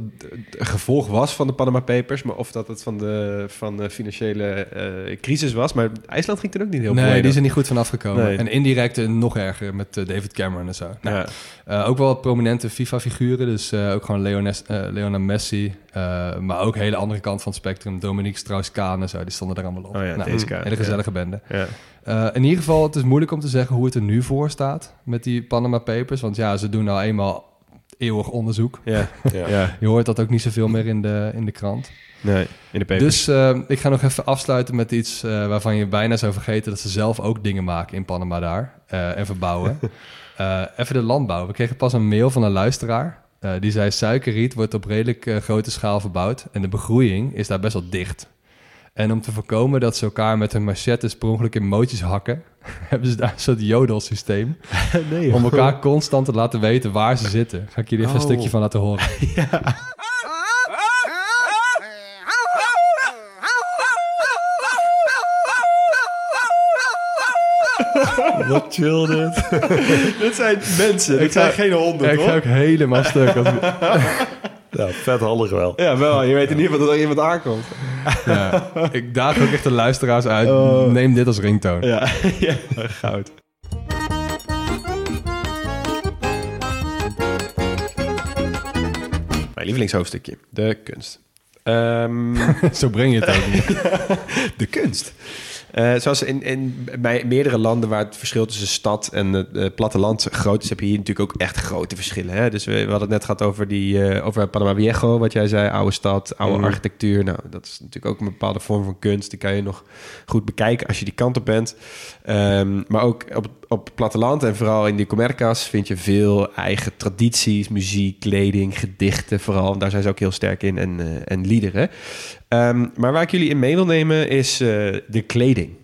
een gevolg was van de Panama Papers, maar of dat het van de, van de financiële eh, crisis was. Maar IJsland ging toen ook niet heel nee, mooi. die is er niet goed van afgekomen. Nee. En indirect eh, nog erger met eh, David Cameron en zo. Nou, Ja. Eh, ook wel wat prominente FIFA-figuren. Dus eh, ook gewoon Leones, eh, Lionel Messi. eh, maar ook hele andere kant van het spectrum. Dominique Strauss-Kaan en zo. Die stonden er allemaal op. Oh ja, nou, deze kaart, hele gezellige bende. Ja. Eh, in ieder geval, het is moeilijk om te zeggen hoe het er nu voor staat met die Panama Papers. Want ja, ze doen nou eenmaal eeuwig onderzoek. Ja. Ja. Je hoort dat ook niet zoveel meer in de, in de krant. Nee, in de papers. Dus eh, ik ga nog even afsluiten met iets eh, waarvan je bijna zou vergeten dat ze zelf ook dingen maken in Panama daar eh, en verbouwen. Eh, even de landbouw. We kregen pas een mail van een luisteraar. Eh, die zei: suikerriet wordt op redelijk eh, grote schaal verbouwd en de begroeiing is daar best wel dicht. En om te voorkomen dat ze elkaar met hun machetes per ongeluk in mootjes hakken, hebben ze daar een soort jodelsysteem. nee, Om elkaar constant te laten weten waar ze zitten. Ga ik jullie even een Oh. stukje van laten horen. Wat chill dit. dit zijn mensen, dit zijn geen honden, ik ga ook helemaal stuk. als- Ja, vet handig wel. Ja, wel. Je weet in ieder geval dat er iemand aankomt. Ja, ik daag ook echt de luisteraars uit. Oh. Neem dit als ringtoon. Ja, ja goud. Mijn lievelingshoofdstukje, de kunst. Ehm, Zo breng je het ook niet. de kunst. Eh, zoals in, in bij meerdere landen waar het verschil tussen stad en het eh, platteland groot is, heb je hier natuurlijk ook echt grote verschillen. Hè? Dus we, we hadden het net gehad over, die, eh, over Panama Viejo, wat jij zei, oude stad, oude Mhm. architectuur. Nou, dat is natuurlijk ook een bepaalde vorm van kunst. Die kan je nog goed bekijken als je die kant op bent. Ehm, maar ook op, op het platteland en vooral in die comercas vind je veel eigen tradities, muziek, kleding, gedichten vooral. Daar zijn ze ook heel sterk in en, en liederen. Ehm, maar waar ik jullie in mee wil nemen is eh, de kleding.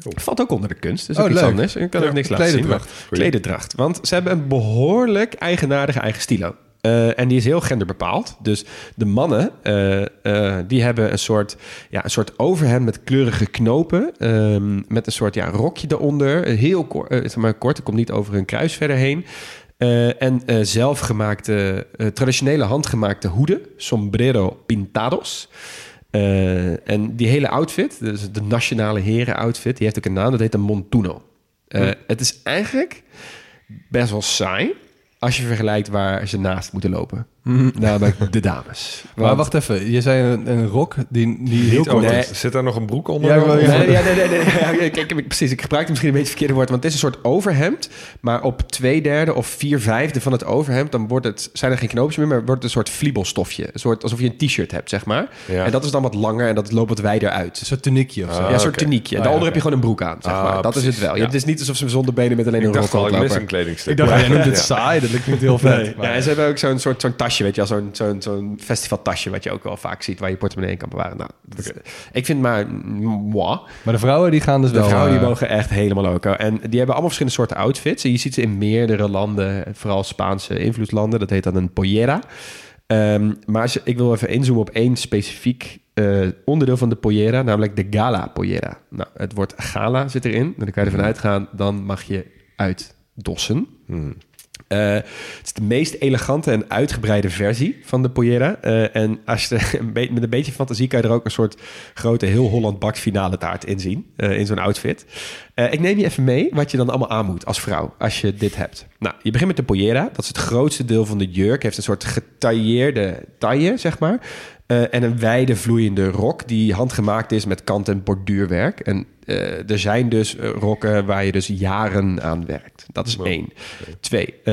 Valt ook onder de kunst, dus Oh, ook iets leuk. anders. Ik kan ook niks laten zien. Maar- Klederdracht. Want ze hebben een behoorlijk eigenaardige eigen stilo. Eh, en die is heel genderbepaald. Dus de mannen, eh, die hebben een soort, ja, een soort overhemd met kleurige knopen. ehm, met een soort ja, rokje eronder. Heel kort, zeg maar kort, er komt niet over hun kruis verder heen. En zelfgemaakte, traditionele handgemaakte hoeden. Sombrero pintados. Eh, en die hele outfit, dus de nationale heren outfit, die heeft ook een naam. Dat heet een montuno. Eh, Het is eigenlijk best wel saai als je vergelijkt waar ze naast moeten lopen. Namelijk de dames. Maar Want- wacht even. Je zei een, een rok die, die heel kort Nee. Zit daar nog een broek onder? Ja, ik Nee, ja. nee, ja, nee, nee, nee. Ja, kijk, precies. Ik gebruikte misschien een beetje het verkeerde woord. Want het is een soort overhemd. Maar op twee derde of vier vijfde van het overhemd... dan wordt het, zijn er geen knoopjes meer, maar wordt het een soort vliebelstofje. Een soort, alsof je een t-shirt hebt, zeg maar. Ja. En dat is dan wat langer en dat loopt wat wijder uit. Een soort tuniekje of zo. Ah, ja, een soort oké. tuniekje. En Ah, ja, daaronder heb je gewoon een broek aan, zeg Ah, maar. Dat is het wel. Ja. Het is niet alsof ze zonder benen met alleen Ik een dacht rok al, ik mis een kledingstuk. Ik dacht- jij noemt het saai. Dat klinkt heel vet. Ja, en ze hebben ook zo'n soort zo'n tasje, weet je wel. Zo'n zo'n zo'n festivaltasje wat je ook wel vaak ziet... waar je portemonnee in kan bewaren. Nou, dat ik vind maar... Moi. Maar de vrouwen die gaan dus De wel... vrouwen die eh, mogen echt helemaal loco. En die hebben allemaal verschillende soorten outfits. En je ziet ze in meerdere landen, vooral Spaanse invloedslanden. Dat heet dan een pollera. Ehm, maar als ik wil even inzoomen op één specifiek eh, onderdeel van de pollera, namelijk de gala pollera. Nou, het woord gala zit erin. En dan kan je ervan uitgaan, dan mag je uitdossen. Hmm. Eh, het is de meest elegante en uitgebreide versie van de Pollera. Eh, en als je met een beetje fantasie kan je er ook een soort grote heel Holland bak finale taart in zien. eh, in zo'n outfit. Ik neem je even mee wat je dan allemaal aan moet als vrouw als je dit hebt. Nou, je begint met de Pollera. Dat is het grootste deel van de jurk. Heeft een soort getailleerde taille, zeg maar. En een wijde vloeiende rok die handgemaakt is met kant- en borduurwerk. En eh, er zijn dus eh, rokken waar je dus jaren aan werkt. Dat is Wow. één. Twee, eh,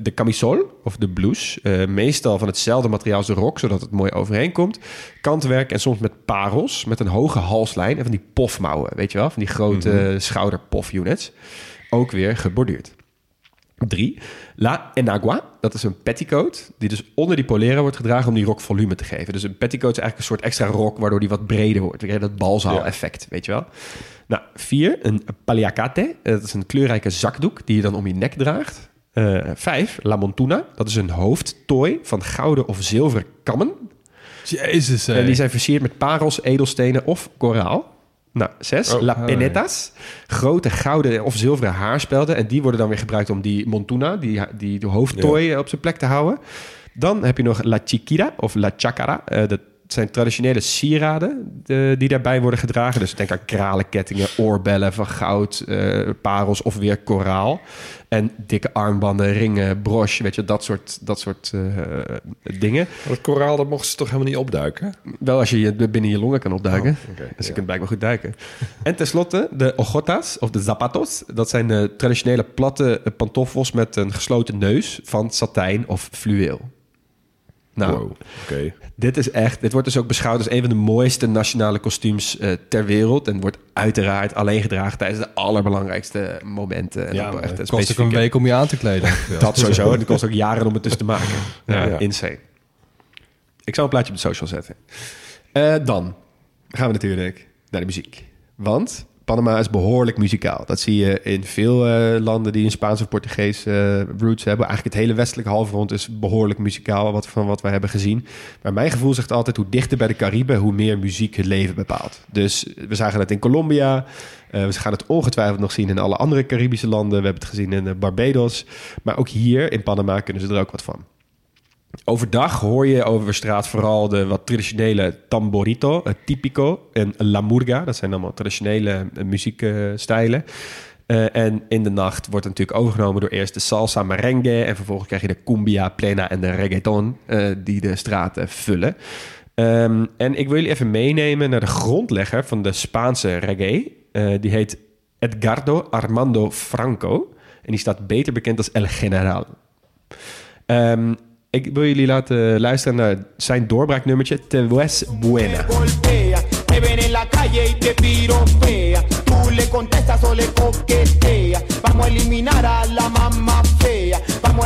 de camisole of de blouse. eh, meestal van hetzelfde materiaal als de rok, zodat het mooi overeen komt. Kantwerk en soms met parels, met een hoge halslijn en van die pofmouwen, weet je wel? Van die grote schouderpof-units. Ook weer geborduurd. Drie, La Enagua. Dat is een petticoat die dus onder die polera wordt gedragen om die rok volume te geven. Dus een petticoat is eigenlijk een soort extra rok waardoor die wat breder wordt. Dat balzaal-effect, weet je wel. Nou, vier, een paliacate. Dat is een kleurrijke zakdoek die je dan om je nek draagt. Eh, vijf, La Montuna. Dat is een hoofdtooi van gouden of zilveren kammen. Jezus, En die zijn versierd met parels, edelstenen of koraal. Nou, zes. Oh. La Oh, Penetas. Grote gouden of zilveren haarspelden. En die worden dan weer gebruikt om die montuna, die, die, hoofdtooi, eh, op zijn plek te houden. Dan heb je nog La Chiquira of La Chacara. Eh, dat zijn traditionele sieraden die daarbij worden gedragen. Dus denk aan kralenkettingen, oorbellen van goud, eh, parels of weer koraal. En dikke armbanden, ringen, broche, weet je, dat soort, dat soort eh, dingen. Dat koraal, dat mochten ze toch helemaal niet opduiken? Wel als je je binnen je longen kan opduiken. Oh, dus je ja. kunt blijkbaar goed duiken. en tenslotte de ojotas of de zapatos. Dat zijn de traditionele platte pantoffels met een gesloten neus van satijn of fluweel. Nou, Wow, dit is echt. Dit wordt dus ook beschouwd als een van de mooiste nationale kostuums eh, ter wereld. En wordt uiteraard alleen gedragen tijdens de allerbelangrijkste momenten. En Ja, echt Het kost ook een week om je aan te kleden. Dat sowieso. En het kost ook jaren om het dus te maken. Ja, Ja. insane. Ik zal een plaatje op de social zetten. Eh, dan gaan we natuurlijk naar de muziek. Want Panama is behoorlijk muzikaal. Dat zie je in veel eh, landen die een Spaans of Portugees eh, roots hebben. Eigenlijk het hele westelijke halfrond is behoorlijk muzikaal wat, van wat we hebben gezien. Maar mijn gevoel zegt altijd hoe dichter bij de Cariben, hoe meer muziek het leven bepaalt. Dus we zagen het in Colombia. Eh, we gaan het ongetwijfeld nog zien in alle andere Caribische landen. We hebben het gezien in eh, Barbados. Maar ook hier in Panama kunnen ze er ook wat van. Overdag hoor je over straat vooral de wat traditionele tamborito, het típico en la murga. Dat zijn allemaal traditionele eh, muziekstijlen. Eh, en in de nacht wordt het natuurlijk overgenomen door eerst de salsa merengue... en vervolgens krijg je de cumbia plena en de reggaeton eh, die de straten vullen. Ehm, en ik wil jullie even meenemen naar de grondlegger van de Spaanse reggae. Die heet Edgardo Armando Franco. En die staat beter bekend als El General. Ehm, ik wil jullie laten luisteren naar zijn doorbraaknummertje Te Ves Buena.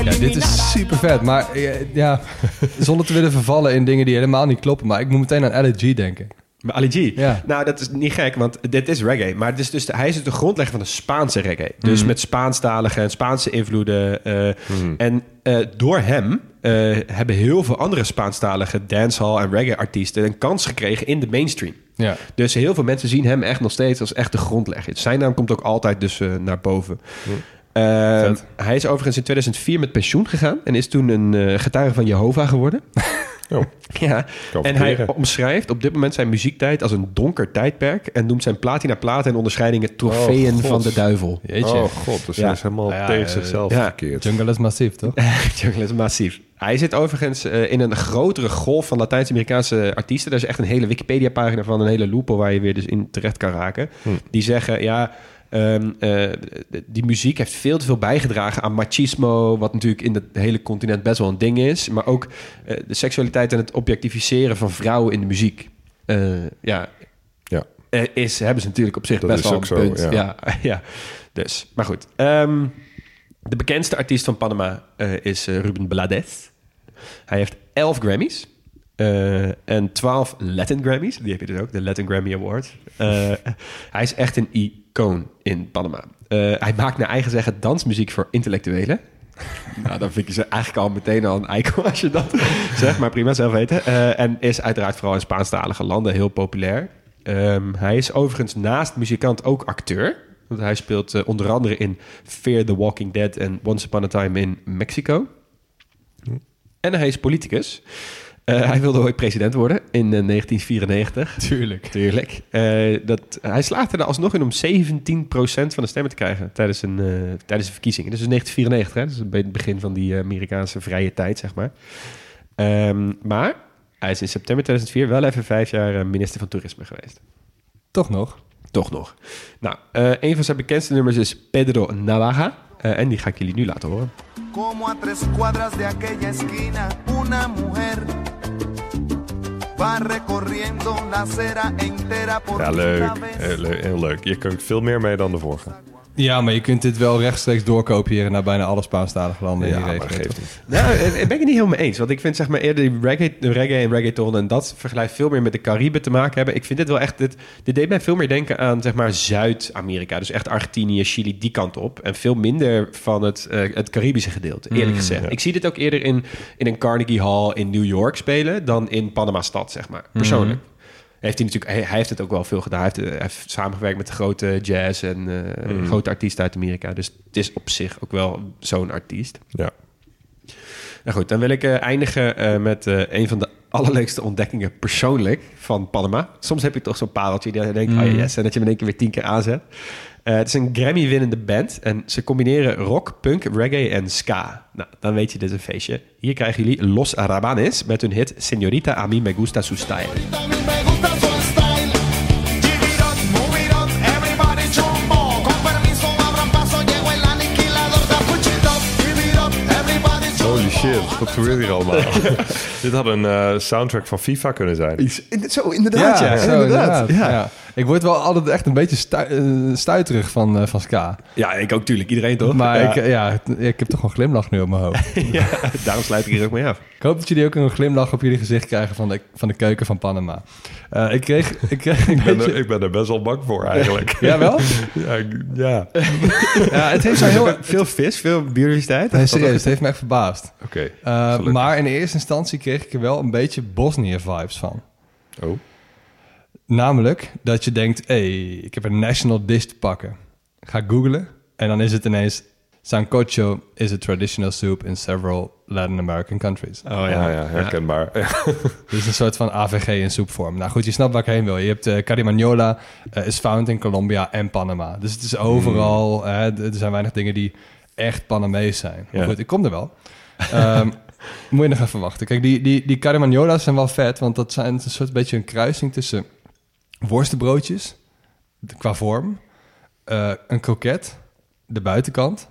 Ja, dit is super vet. Maar eh, ja, zonder te willen vervallen in dingen die helemaal niet kloppen. Maar ik moet meteen aan LG denken. Maar Ali G. Ja. Nou, dat is niet gek, want dit is reggae. Maar het is dus, hij is dus de grondlegger van de Spaanse reggae. Dus Mhm. met Spaanstalige en Spaanse invloeden. eh, En eh, door hem eh, hebben heel veel andere Spaanstalige dancehall en reggae-artiesten... een kans gekregen in de mainstream. Ja. Dus heel veel mensen zien hem echt nog steeds als echt de grondlegger. Zijn naam komt ook altijd dus naar boven. Vet. hij is overigens in 2004 met pensioen gegaan... en is toen een getuige van Jehovah geworden. Oh, Ja, en hij omschrijft op dit moment zijn muziektijd als een donker tijdperk... en noemt zijn platina platen en onderscheidingen trofeeën Oh, van de duivel. Jeetje. Oh god, dus Ja. hij is helemaal Ja, tegen zichzelf ja. verkeerd. Jungle is massief, toch? Jungle is massief. Hij zit overigens eh, in een grotere golf van Latijns-Amerikaanse artiesten. Er is echt een hele Wikipedia-pagina van, een hele loophole waar je weer dus in terecht kan raken. Die zeggen, ja, ehm, eh, die muziek heeft veel te veel bijgedragen aan machismo, wat natuurlijk in het hele continent best wel een ding is. Maar ook eh, de seksualiteit en het objectificeren van vrouwen in de muziek. Eh, ja, Ja. is, hebben ze natuurlijk op zich Dat best wel een zo, punt. ja. Ja. Ja, Dus, maar goed. Ehm, de bekendste artiest van Panama is Ruben Blades. Hij heeft 11 Grammys. Eh, en 12 Latin Grammys. Die heb je dus ook, de Latin Grammy Award. Eh, hij is echt een icoon in Panama. Eh, hij maakt naar eigen zeggen dansmuziek voor intellectuelen. nou, dan vind je ze eigenlijk al meteen al een icon als je dat zegt. Maar prima, zelf weten. En is uiteraard vooral in Spaanstalige landen heel populair. Ehm, hij is overigens naast muzikant ook acteur. Want hij speelt onder andere in Fear the Walking Dead en Once Upon a Time in Mexico. En hij is politicus. Eh, hij wilde ooit president worden in eh, 1994. Tuurlijk. Tuurlijk. Eh, dat, hij slaagde er alsnog in om 17% van de stemmen te krijgen tijdens, een, eh, tijdens de verkiezingen. Dus in 1994, hè? dus het begin van die eh, Amerikaanse vrije tijd, zeg maar. Ehm, maar hij is in september 2004 wel even vijf jaar eh, minister van Toerisme geweest. Toch nog. Toch nog. Nou, eh, een van zijn bekendste nummers is Pedro Navaja. Eh, en die ga ik jullie nu laten horen. Como a tres cuadras de aquella esquina, una mujer va recorriendo la acera entera por Ja. Heel, leuk. heel leuk. Je kunt veel meer mee dan de vorige. Ja, maar je kunt dit wel rechtstreeks doorkopiëren naar bijna alle Spaanstalige landen in Ja, die maar regio. geeft toch? niet. Nou, eh, ik ben ik het niet helemaal eens. Want ik vind zeg maar eerder die reggae, de reggae en reggaeton en dat vergelijk veel meer met de Cariben te maken hebben. Ik vind dit wel echt, dit, dit deed mij veel meer denken aan zeg maar Zuid-Amerika. Dus echt Argentinië, Chili, die kant op. En veel minder van het, eh, het Caribische gedeelte, eerlijk gezegd. Ik zie dit ook eerder in, in een Carnegie Hall in New York spelen dan in Panama-stad, zeg maar. Persoonlijk. Heeft hij natuurlijk, hij, hij heeft het ook wel veel gedaan. Hij heeft, hij heeft samengewerkt met de grote jazz en eh, grote artiesten uit Amerika. Dus het is op zich ook wel zo'n artiest. Ja. Nou goed, dan wil ik eh, eindigen eh, met eh, een van de allerleukste ontdekkingen persoonlijk van Panama. Soms heb je toch zo'n pareltje die je denkt, oh yes, en dat je hem in één keer weer tien keer aanzet. Eh, het is een Grammy-winnende band en ze combineren rock, punk, reggae en ska. Nou, dan weet je, dit is een feestje. Hier krijgen jullie Los Arabanes met hun hit Señorita a mí me gusta su style. Wat gebeurt hier allemaal? Dit had een eh, soundtrack van FIFA kunnen zijn. Zo, inderdaad, ja. zo, inderdaad. Ja. Ja. Ik word wel altijd echt een beetje stu eh, stuiterig van, eh, van ska. Ja, ik ook natuurlijk. Iedereen toch? Maar ja. Ik, ja, ik heb toch een glimlach nu op mijn hoofd. ja, daarom sluit ik hier ook mee af. Ik hoop dat jullie ook een glimlach op jullie gezicht krijgen van de, van de keuken van Panama. Eh, ik kreeg... Ik kreeg Ik ben, beetje... er, ik ben er best wel bang voor eigenlijk. Ja, wel? ja, ja. Ja, het heeft zo heel veel vis, veel biodiversiteit. Nee, serieus, het heeft me echt verbaasd. Oké. Eh, maar in eerste instantie kreeg ik er wel een beetje Bosnië-vibes van. Oh. Namelijk dat je denkt, hey, ik heb een national dish te pakken. Ga googlen en dan is het ineens... Sancocho is a traditional soup in several Latin American countries. Oh Ja, ja, ja, herkenbaar. Ja. Dus een soort van AVG in soepvorm. Nou goed, je snapt waar ik heen wil. Je hebt uh, Carimañola, eh, is found in Colombia en Panama. Dus het is overal... Mm. hè, er zijn weinig dingen die echt Panamees zijn. Maar Ja. goed, ik kom er wel. Ehm, moet je nog even wachten. Kijk, die, die, die Carimañola's zijn wel vet, want dat zijn een soort beetje een kruising tussen worstenbroodjes, qua vorm, eh, een kroket, de buitenkant,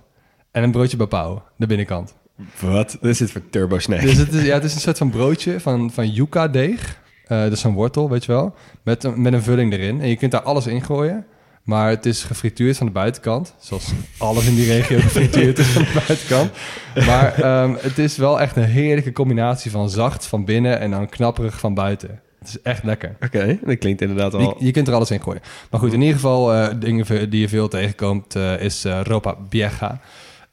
en een broodje bapau, de binnenkant. Wat? Wat is dit voor turbo snack? Dus het is, ja, het is een soort van broodje van, van yuca-deeg. Eh dus een wortel, weet je wel. Met een, met een vulling erin. En je kunt daar alles in gooien. Maar het is gefrituurd van de buitenkant. Zoals alles in die regio gefrituurd is van de buitenkant. Maar ehm, het is wel echt een heerlijke combinatie van zacht van binnen en dan knapperig van buiten. Het is echt lekker. Oké, dat klinkt inderdaad al... Je, je kunt er alles in gooien. Maar goed, in ieder geval eh, dingen die je veel tegenkomt eh, is ropa vieja.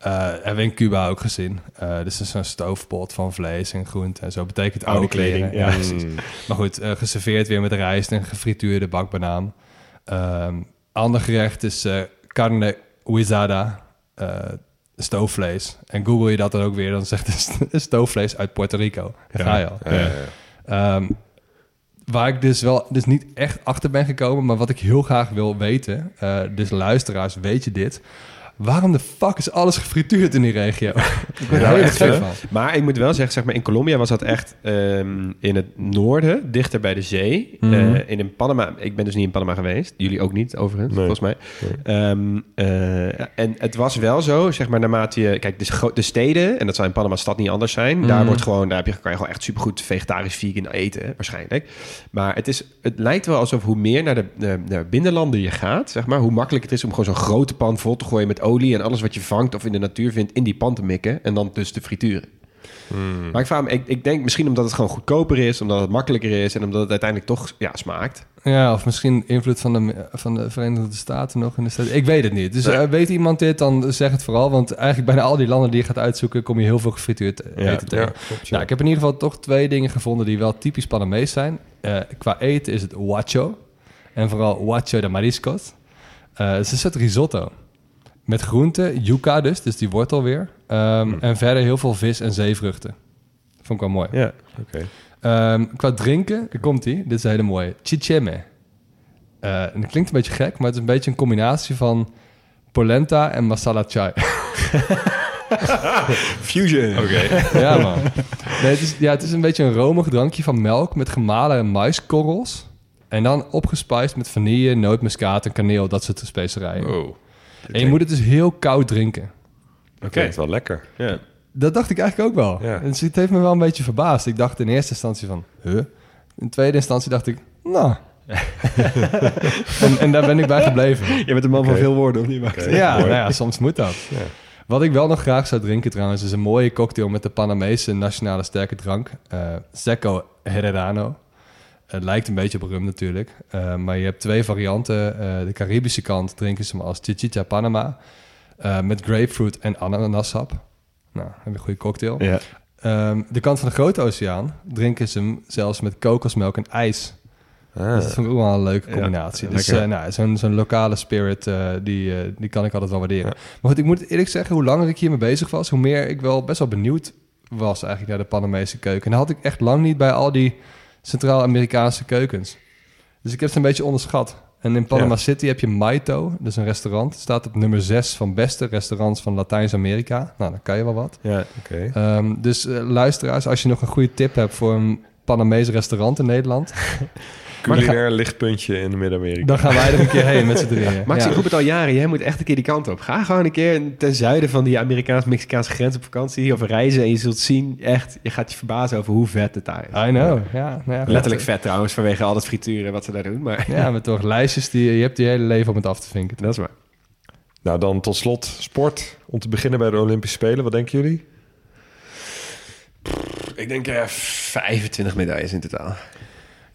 Eh hebben we in Cuba ook gezien. Eh dus het is zo'n stoofpot van vlees en groenten en zo. Betekent oude, Oude kleding, kleren. ja. precies. Maar goed, eh, geserveerd weer met rijst en gefrituurde bakbanaan. Ehm ander gerecht is carne huizada, stoofvlees. En google je dat dan ook weer, dan zegt het stoofvlees uit Puerto Rico. Daar ga je al. Ja, ja, ja. Ehm, waar ik dus wel dus niet echt achter ben gekomen, maar wat ik heel graag wil weten, dus luisteraars, weet je dit? Waarom de fuck is alles gefrituurd in die regio? ik ben er Ja, heel echt, van. Maar ik moet wel zeggen, zeg maar, in Colombia was dat echt ehm, in het noorden, dichter bij de zee. Mhm. Eh, in, in Panama, ik ben dus niet in Panama geweest. Jullie ook niet, overigens, Nee. volgens mij. Ehm, eh, en het was wel zo, zeg maar, naarmate je... Kijk, de, de steden, en dat zou in Panama stad niet anders zijn. Daar, Mhm. wordt gewoon, daar heb je, kan je gewoon echt supergoed vegetarisch vegan eten, waarschijnlijk. Maar het, is, het lijkt wel alsof hoe meer naar de, de, de binnenlanden je gaat, zeg maar, hoe makkelijk het is om gewoon zo'n grote pan vol te gooien met olie en alles wat je vangt of in de natuur vindt in die pan te mikken en dan dus te frituren. Maar ik, vraag me, ik, ik denk misschien omdat het gewoon goedkoper is, omdat het makkelijker is en omdat het uiteindelijk toch ja, smaakt. Ja, of misschien invloed van de, van de Verenigde Staten nog in de stad. Ik weet het niet. Dus eh, weet iemand dit, dan zeg het vooral. Want eigenlijk bijna al die landen die je gaat uitzoeken, kom je heel veel gefrituurd eten Ja, tegen. ja, klopt. Nou, ik heb in ieder geval toch twee dingen gevonden die wel typisch Panamees zijn. Eh, qua eten is het huacho. En vooral huacho de mariscos. Eh, het is een soort risotto. Met groenten, yuca dus, dus die wortel weer. Ehm, En verder heel veel vis en zeevruchten. Vond ik wel mooi. Ja. Oké. Ehm, qua drinken, daar komt ie. Dit is een hele mooie. Chicheme. Eh, en dat klinkt een beetje gek, maar het is een beetje een combinatie van polenta en masala chai. Fusion. Oké. ja, man. Nee, het, is, ja, het is een beetje een romig drankje van melk met gemalen maiskorrels. En dan opgespiced met vanille, nootmuskaat en kaneel, dat soort specerijen. Oh. En je moet het dus heel koud drinken. Oké. Klinkt wel lekker. Ja. Dat dacht ik eigenlijk ook wel. Ja. Dus het heeft me wel een beetje verbaasd. Ik dacht in eerste instantie van, huh? In tweede instantie dacht ik, nou... en, en daar ben ik bij gebleven. Je bent een man van veel woorden, of niet? Oké. Ja, nou ja, soms moet dat. Ja. Wat ik wel nog graag zou drinken trouwens... is een mooie cocktail met de Panamese nationale sterke drank. eh Seco Herrerano. Het lijkt een beetje op rum natuurlijk. eh, maar je hebt twee varianten. Eh, de Caribische kant drinken ze hem als Chichita Panama. eh, met grapefruit en ananassap. Nou, heb je een goede cocktail. Ja. Ehm, de kant van de Grote Oceaan drinken ze hem zelfs met kokosmelk en ijs. Ah. Dus dat ik ook wel een leuke Ja, combinatie. dus nou, zo'n lokale spirit, die, die kan ik altijd wel waarderen. Maar goed, ik moet eerlijk zeggen, hoe langer ik hiermee bezig was... hoe meer ik wel best wel benieuwd was eigenlijk naar de Panamese keuken. En dat had ik echt lang niet bij al die Centraal-Amerikaanse keukens. Dus ik heb het een beetje onderschat. En in Panama Ja. City heb je Maito, dat is een restaurant. Staat op nummer 6 van beste restaurants van Latijns-Amerika. Nou, dan kan je wel wat. Ja. Oké. Ehm, dus eh, luisteraars, als je nog een goede tip hebt voor een Panamese restaurant in Nederland... Culinair lichtpuntje in Midden-Amerika. dan gaan wij er een keer heen met z'n drieën. Max, Ja. ik roep het al jaren. Jij moet echt een keer die kant op. Ga gewoon een keer ten zuiden van die Amerikaans-Mexicaanse grens op vakantie of reizen. En je zult zien, echt, je gaat je verbazen over hoe vet het daar is. I know, ja. nou ja Letterlijk vet trouwens, vanwege al dat frituren wat ze daar doen. Maar Ja, maar toch lijstjes die je hebt je hele leven om het af te vinken. dat is waar. Nou, dan tot slot sport. Om te beginnen bij de Olympische Spelen. Wat denken jullie? Ik denk eh 25 medailles in totaal.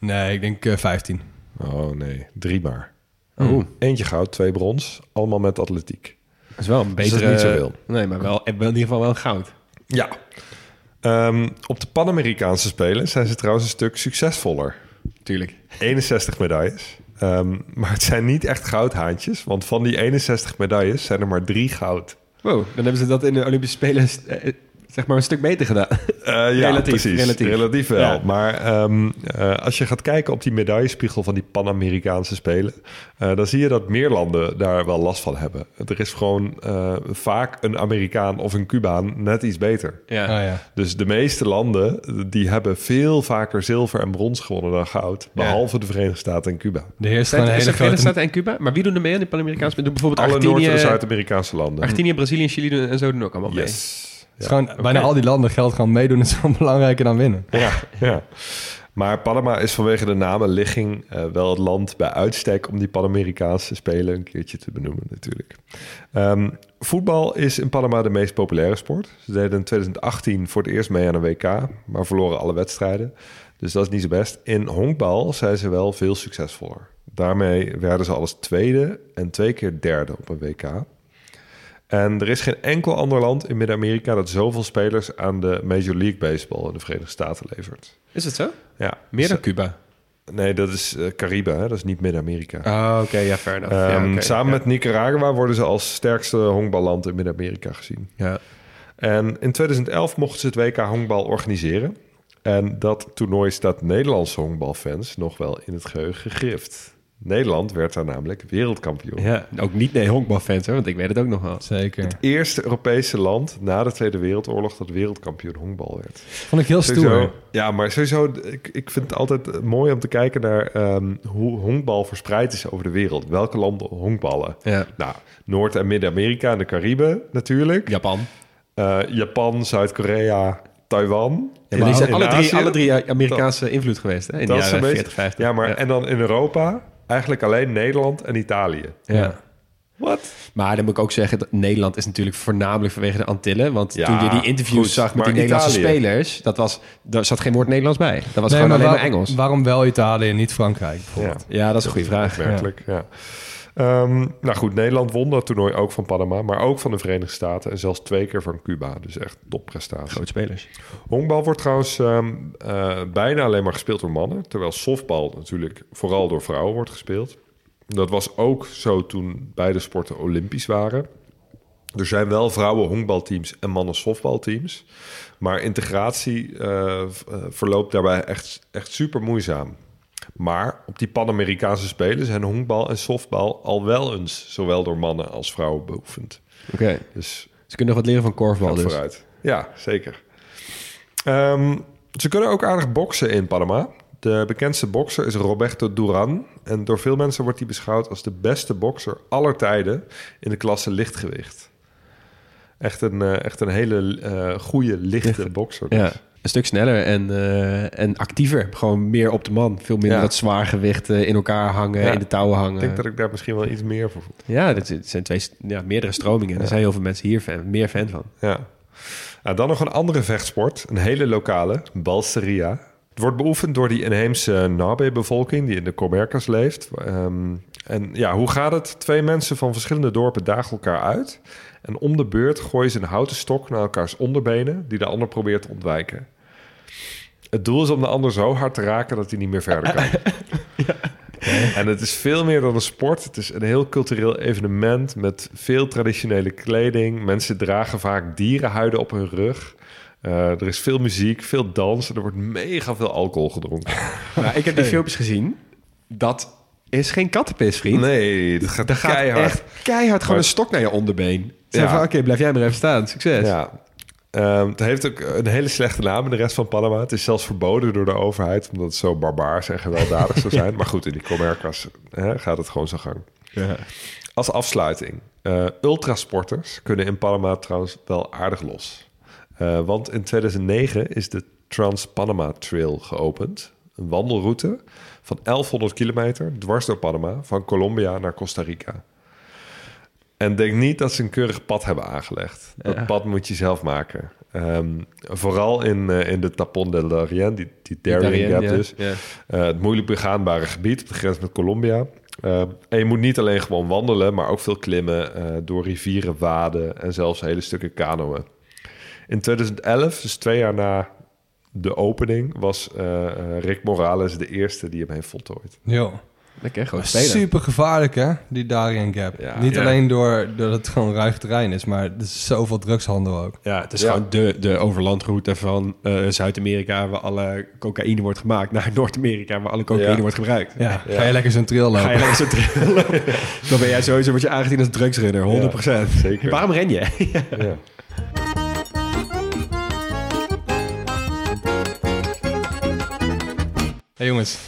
Nee, ik denk eh 15. Oh nee, drie maar. Oh, Eentje goud, twee brons. Allemaal met atletiek. dat is wel een Dus betere... is niet zoveel. Nee, maar wel, wel in ieder geval wel goud. Ja. Ehm, op de Pan-Amerikaanse Spelen zijn ze trouwens een stuk succesvoller. Tuurlijk. 61 medailles. Ehm, maar het zijn niet echt goudhaantjes. Want van die 61 medailles zijn er maar drie goud. Wow, dan hebben ze dat in de Olympische Spelen eh, zeg maar een stuk beter gedaan. Eh, ja, Relatief, precies. relatief. Relatief, wel. Ja. Maar ehm, eh, als je gaat kijken op die medaillespiegel van die Pan-Amerikaanse Spelen... eh, dan zie je dat meer landen daar wel last van hebben. Er is gewoon eh, vaak een Amerikaan of een Cubaan net iets beter. Ja. Ah ja. Dus de meeste landen die hebben veel vaker zilver en brons gewonnen dan goud. Behalve de Verenigde Staten en Cuba. De heerst een hele Verenigde grote... Staten en Cuba? Maar wie doen er mee aan die Pan-Amerikaanse? Bijvoorbeeld Alle Noord- en Zuid-Amerikaanse landen. Argentinië, Brazilië en Chili doen, en zo doen ook allemaal mee. Yes. Het is gewoon, Bijna al die landen geldt gewoon meedoen is gewoon belangrijker dan winnen. Ja, ja. Maar Panama is vanwege de namenligging eh, wel het land bij uitstek om die Pan-Amerikaanse Spelen een keertje te benoemen natuurlijk. Ehm, voetbal is in Panama de meest populaire sport. Ze deden in 2018 voor het eerst mee aan een WK, maar verloren alle wedstrijden. Dus dat is niet zo best. In honkbal zijn ze wel veel succesvoller. Daarmee werden ze alles tweede en twee keer derde op een WK. En er is geen enkel ander land in Midden-Amerika dat zoveel spelers aan de Major League Baseball in de Verenigde Staten levert. Is het zo? Ja, Meer dan Sa- Cuba? Nee, dat is eh, Caribe, hè? dat is niet Midden-Amerika. Oh, oké. ja, fair enough. ja, Ehm, samen ja. met Nicaragua worden ze als sterkste honkballand in Midden-Amerika gezien. Ja. En in 2011 mochten ze het WK honkbal organiseren. En dat toernooi staat Nederlandse honkbalfans nog wel in het geheugen gegrift. Nederland werd daar namelijk wereldkampioen. ja, ook niet nee honkbalfans hoor, want ik weet het ook nog wel. Zeker. Eerste Europese land na de Tweede Wereldoorlog dat wereldkampioen honkbal werd. Vond ik heel stoer. Ja, maar sowieso, ik, ik vind het altijd mooi om te kijken naar ehm, hoe honkbal verspreid is over de wereld. Welke landen honkballen? Ja. Nou, Noord- en Midden-Amerika en de Cariben natuurlijk. Japan. Eh, Japan, Zuid-Korea, Taiwan. Ja, maar die zijn alle drie, alle drie Amerikaanse invloed geweest hè, in de dat is jaren een 40, 50. Ja, maar en dan in Europa eigenlijk alleen Nederland en Italië. Ja. Wat? Maar dan moet ik ook zeggen, dat Nederland is natuurlijk voornamelijk vanwege de Antillen. Want Ja, toen je die interviews goed, zag met maar die Nederlandse Italië. spelers, dat was, daar zat geen woord Nederlands bij. Dat was Nee, gewoon alleen waar- maar Engels. Waarom wel Italië en niet Frankrijk bijvoorbeeld? Ja, dat is een goede vraag. Opmerkelijk, ja. Ehm, nou goed, Nederland won dat toernooi ook van Panama, maar ook van de Verenigde Staten en zelfs twee keer van Cuba. Dus echt topprestatie. Grote spelers. Honkbal wordt trouwens ehm, eh, bijna alleen maar gespeeld door mannen, terwijl softbal natuurlijk vooral door vrouwen wordt gespeeld. Dat was ook zo toen beide sporten olympisch waren. Er zijn wel vrouwen honkbalteams en mannen softbalteams, maar integratie eh, eh, verloopt daarbij echt, echt super moeizaam. Maar op die Pan-Amerikaanse Spelen zijn honkbal en softbal al wel eens zowel door mannen als vrouwen beoefend. Oké. Dus Ze kunnen nog wat leren van korfbal dus. vooruit. Ja, zeker. Ehm, ze kunnen ook aardig boksen in Panama. De bekendste bokser is Roberto Duran. En door veel mensen wordt hij beschouwd als de beste bokser aller tijden in de klasse lichtgewicht. Echt een, eh, echt een hele eh goede lichte bokser. dus. Ja, een stuk sneller en, eh, en actiever. Gewoon meer op de man. Veel minder Ja. dat zwaar gewicht eh, in elkaar hangen, Ja. in de touwen hangen. Ik denk dat ik daar misschien wel iets meer voor voel. Ja, dat zijn twee, ja, meerdere stromingen. Er zijn heel veel mensen hier fan, meer fan van. Ja. Nou, dan nog een andere vechtsport, een hele lokale, balseria. Het wordt beoefend door die inheemse Nabe-bevolking die in de Comercas leeft. Ehm, en ja, hoe gaat het? Twee mensen van verschillende dorpen dagen elkaar uit. En om de beurt gooien ze een houten stok naar elkaars onderbenen... die de ander probeert te ontwijken. Het doel is om de ander zo hard te raken dat hij niet meer verder kan. En het is veel meer dan een sport. Het is een heel cultureel evenement met veel traditionele kleding. Mensen dragen vaak dierenhuiden op hun rug. Eh, er is veel muziek, veel dans en er wordt mega veel alcohol gedronken. Maar ik heb die filmpjes gezien. Dat is geen kattenpis, vriend. Nee, dat gaat, gaat keihard. echt keihard gewoon Maar- een stok naar je onderbeen. Zeg Ja. van, oké, blijf jij maar even staan. Succes. Ja. Ehm, het heeft ook een hele slechte naam in de rest van Panama. Het is zelfs verboden door de overheid, omdat het zo barbaars en gewelddadig zou zijn. Maar goed, in die Comercas hè, gaat het gewoon zo gang. Als afsluiting. eh, ultrasporters kunnen in Panama trouwens wel aardig los. Eh, want in 2009 is de Trans-Panama Trail geopend. Een wandelroute van 1100 kilometer dwars door Panama... van Colombia naar Costa Rica. En denk niet dat ze een keurig pad hebben aangelegd. Dat pad moet je zelf maken. Ehm, vooral in, eh, in de Tapon del Darien, die, die Darien Gap ja. dus. Ja. Eh, het moeilijk begaanbare gebied op de grens met Colombia. Eh, en je moet niet alleen gewoon wandelen, maar ook veel klimmen, eh, door rivieren waden en zelfs hele stukken kanoën. In 2011, dus twee jaar na de opening, was eh, eh, Rick Morales de eerste die hem heeft voltooid. Jo. Lekker, gewoon spelen. Super gevaarlijk, hè? Die Darien Gap. Ja. Niet Ja. alleen door, doordat het gewoon ruig terrein is, maar er is zoveel drugshandel ook. Ja, het is Ja. gewoon de, de overlandroute van eh, Zuid-Amerika... waar alle cocaïne wordt gemaakt... naar Noord-Amerika waar alle cocaïne Ja. wordt gebruikt. Ja, ga je lekker zo'n trail lopen. Ga je lekker zo terug Dan ben jij sowieso word je aangezien als drugsrunner, 100%. zeker. Waarom ren je? Ja. hey, jongens,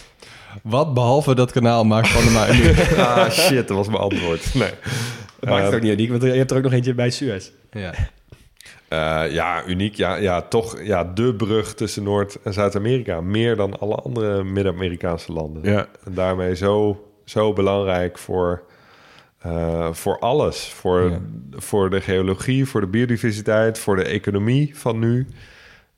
wat behalve dat kanaal maakt Panama uniek? Ah, shit, dat was mijn antwoord. Nee. Dat maakt het ook niet uniek, want je hebt er ook nog eentje bij Suez. ja. Eh, ja, uniek. Ja, ja, toch ja, de brug tussen Noord- en Zuid-Amerika. Meer dan alle andere Midden-Amerikaanse landen. Ja. En daarmee zo, zo belangrijk voor, eh, voor alles. Voor, Ja. voor de geologie, voor de biodiversiteit, voor de economie van nu.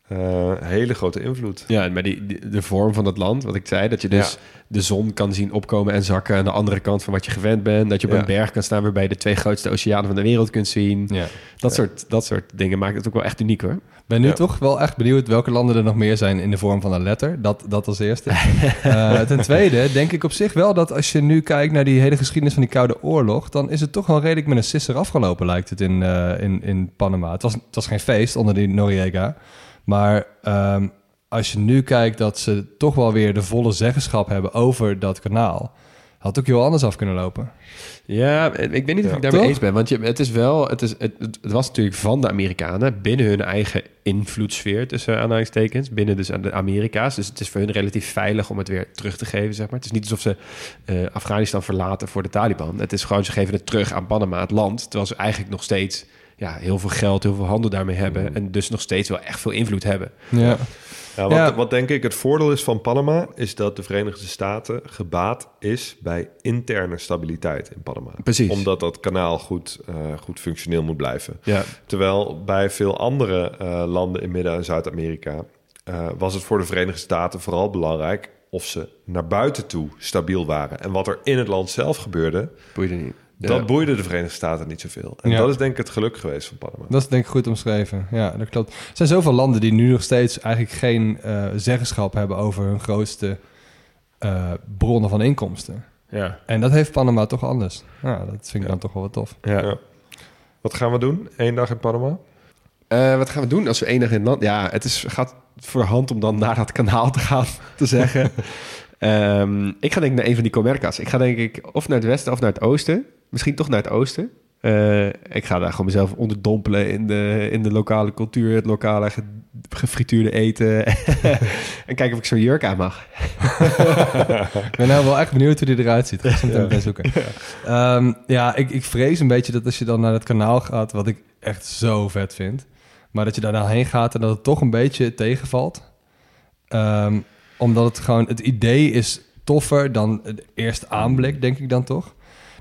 Eh, hele grote invloed. Ja, maar die, die- de vorm van het land, wat ik zei, dat je dus Ja. De zon kan zien opkomen en zakken aan de andere kant van wat je gewend bent. Dat je op Ja. een berg kan staan waarbij je de twee grootste oceanen van de wereld kunt zien. ja. Dat, soort, dat soort dingen maakt het ook wel echt uniek hoor. ben nu Ja. toch wel echt benieuwd welke landen er nog meer zijn in de vorm van een letter. Dat, dat als eerste. Eh, ten tweede denk ik op zich wel dat als je nu kijkt naar die hele geschiedenis van die Koude Oorlog... dan is het toch wel redelijk met een sisser afgelopen, lijkt het in, eh, in, in Panama. Het was, het was geen feest onder die Noriega. Maar ehm, als je nu kijkt dat ze toch wel weer de volle zeggenschap hebben over dat kanaal... had het ook heel anders af kunnen lopen. Ja, ik weet niet of Ja. ik daarmee eens ben. Want je, het is wel, het, is, het, het was natuurlijk van de Amerikanen binnen hun eigen invloedssfeer, tussen aanhalingstekens, binnen dus aan de Amerika's. Dus het is voor hun relatief veilig om het weer terug te geven, zeg maar. Het is niet alsof ze eh, Afghanistan verlaten voor de Taliban. Het is gewoon, ze geven het terug aan Panama, het land, terwijl ze eigenlijk nog steeds ja, heel veel geld, heel veel handel daarmee hebben en dus nog steeds wel echt veel invloed hebben. Ja, Ja, wat, Ja. wat denk ik het voordeel is van Panama... is dat de Verenigde Staten gebaat is bij interne stabiliteit in Panama. Precies. Omdat dat kanaal goed, eh, goed functioneel moet blijven. Ja, Terwijl bij veel andere eh, landen in Midden- en Zuid-Amerika... eh, was het voor de Verenigde Staten vooral belangrijk... of ze naar buiten toe stabiel waren. En wat er in het land zelf gebeurde... boeide niet. Dat Ja. boeide de Verenigde Staten niet zoveel. En Ja. dat is denk ik het geluk geweest van Panama. dat is denk ik goed omschreven. Ja, dat klopt. Er zijn zoveel landen die nu nog steeds eigenlijk geen eh, zeggenschap hebben over hun grootste eh, bronnen van inkomsten. Ja. En dat heeft Panama toch anders. Ja, dat vind ik Ja. dan toch wel wat tof. Ja. Ja. Wat gaan we doen? Eén dag in Panama? Eh, wat gaan we doen als we enig in het land... Ja, het is, gaat voor de hand om dan naar dat kanaal te gaan, te zeggen. Ehm, ik ga denk ik naar een van die comercas. Ik ga denk ik of naar het westen of naar het oosten. Misschien toch naar het oosten. Eh, ik ga daar gewoon mezelf onderdompelen in de, in de lokale cultuur, het lokale ge- gefrituurde eten. en kijken of ik zo'n jurk aan mag. Ik ben nou wel echt benieuwd hoe die eruit ziet. Ik ga bij zoeken. Ehm, ja, ik, ik vrees een beetje dat als je dan naar het kanaal gaat, wat ik echt zo vet vind, maar dat je daar dan heen gaat en dat het toch een beetje tegenvalt. Ehm, omdat het gewoon, het idee is toffer dan de eerste aanblik, denk ik dan toch.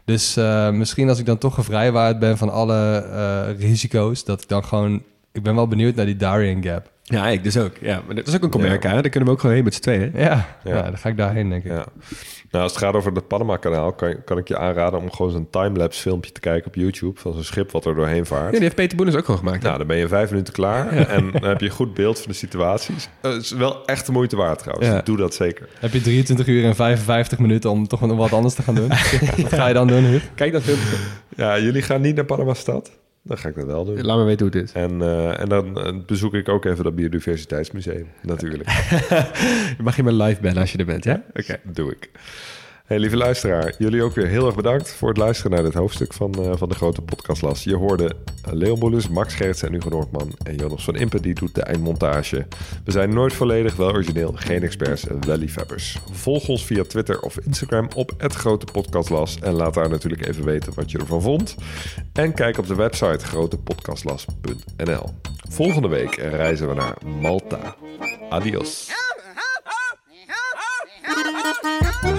Dus eh, misschien als ik dan toch gevrijwaard ben van alle eh, risico's, dat ik dan gewoon... Ik ben wel benieuwd naar die Darien Gap. Ja, ik dus ook. Ja, maar dat is ook een Comerica, hè? Daar kunnen we ook gewoon heen met z'n tweeën. Ja, ja. Ja. dan ga ik daarheen, denk ik. Ja. Nou, als het gaat over het Panama-kanaal, kan, kan ik je aanraden om gewoon zo'n timelapse filmpje te kijken op YouTube van zo'n schip wat er doorheen vaart. Ja, die heeft Peter Boenens ook gewoon gemaakt. hè? Nou, dan ben je in vijf minuten klaar en dan heb je een goed beeld van de situaties. Het is wel echt de moeite waard trouwens. Ja. Doe dat zeker. Heb je 23 uur en 55 minuten om toch nog wat anders te gaan doen? wat ga je dan doen, Huub? Kijk dat filmpje. Ja, jullie gaan niet naar Panama-stad? Dan ga ik dat wel doen. Laat me weten hoe het is. En, eh, en dan eh, bezoek ik ook even dat biodiversiteitsmuseum, natuurlijk. Je mag je maar live bellen als je er bent, ja? Oké. Doe ik. Hey, lieve luisteraar, jullie ook weer heel erg bedankt voor het luisteren naar dit hoofdstuk van, eh, van de grote podcastlas. Je hoorde eh, Leon Boelens, Max Gertsen en Hugo Noordman en Jonas van Impen, die doet de eindmontage. We zijn nooit volledig, wel origineel, geen experts en wel liefhebbers. Volg ons via Twitter of Instagram op het grote podcastlas en laat daar natuurlijk even weten wat je ervan vond. En kijk op de website grotepodcastlas.nl. Volgende week reizen we naar Malta. Adios.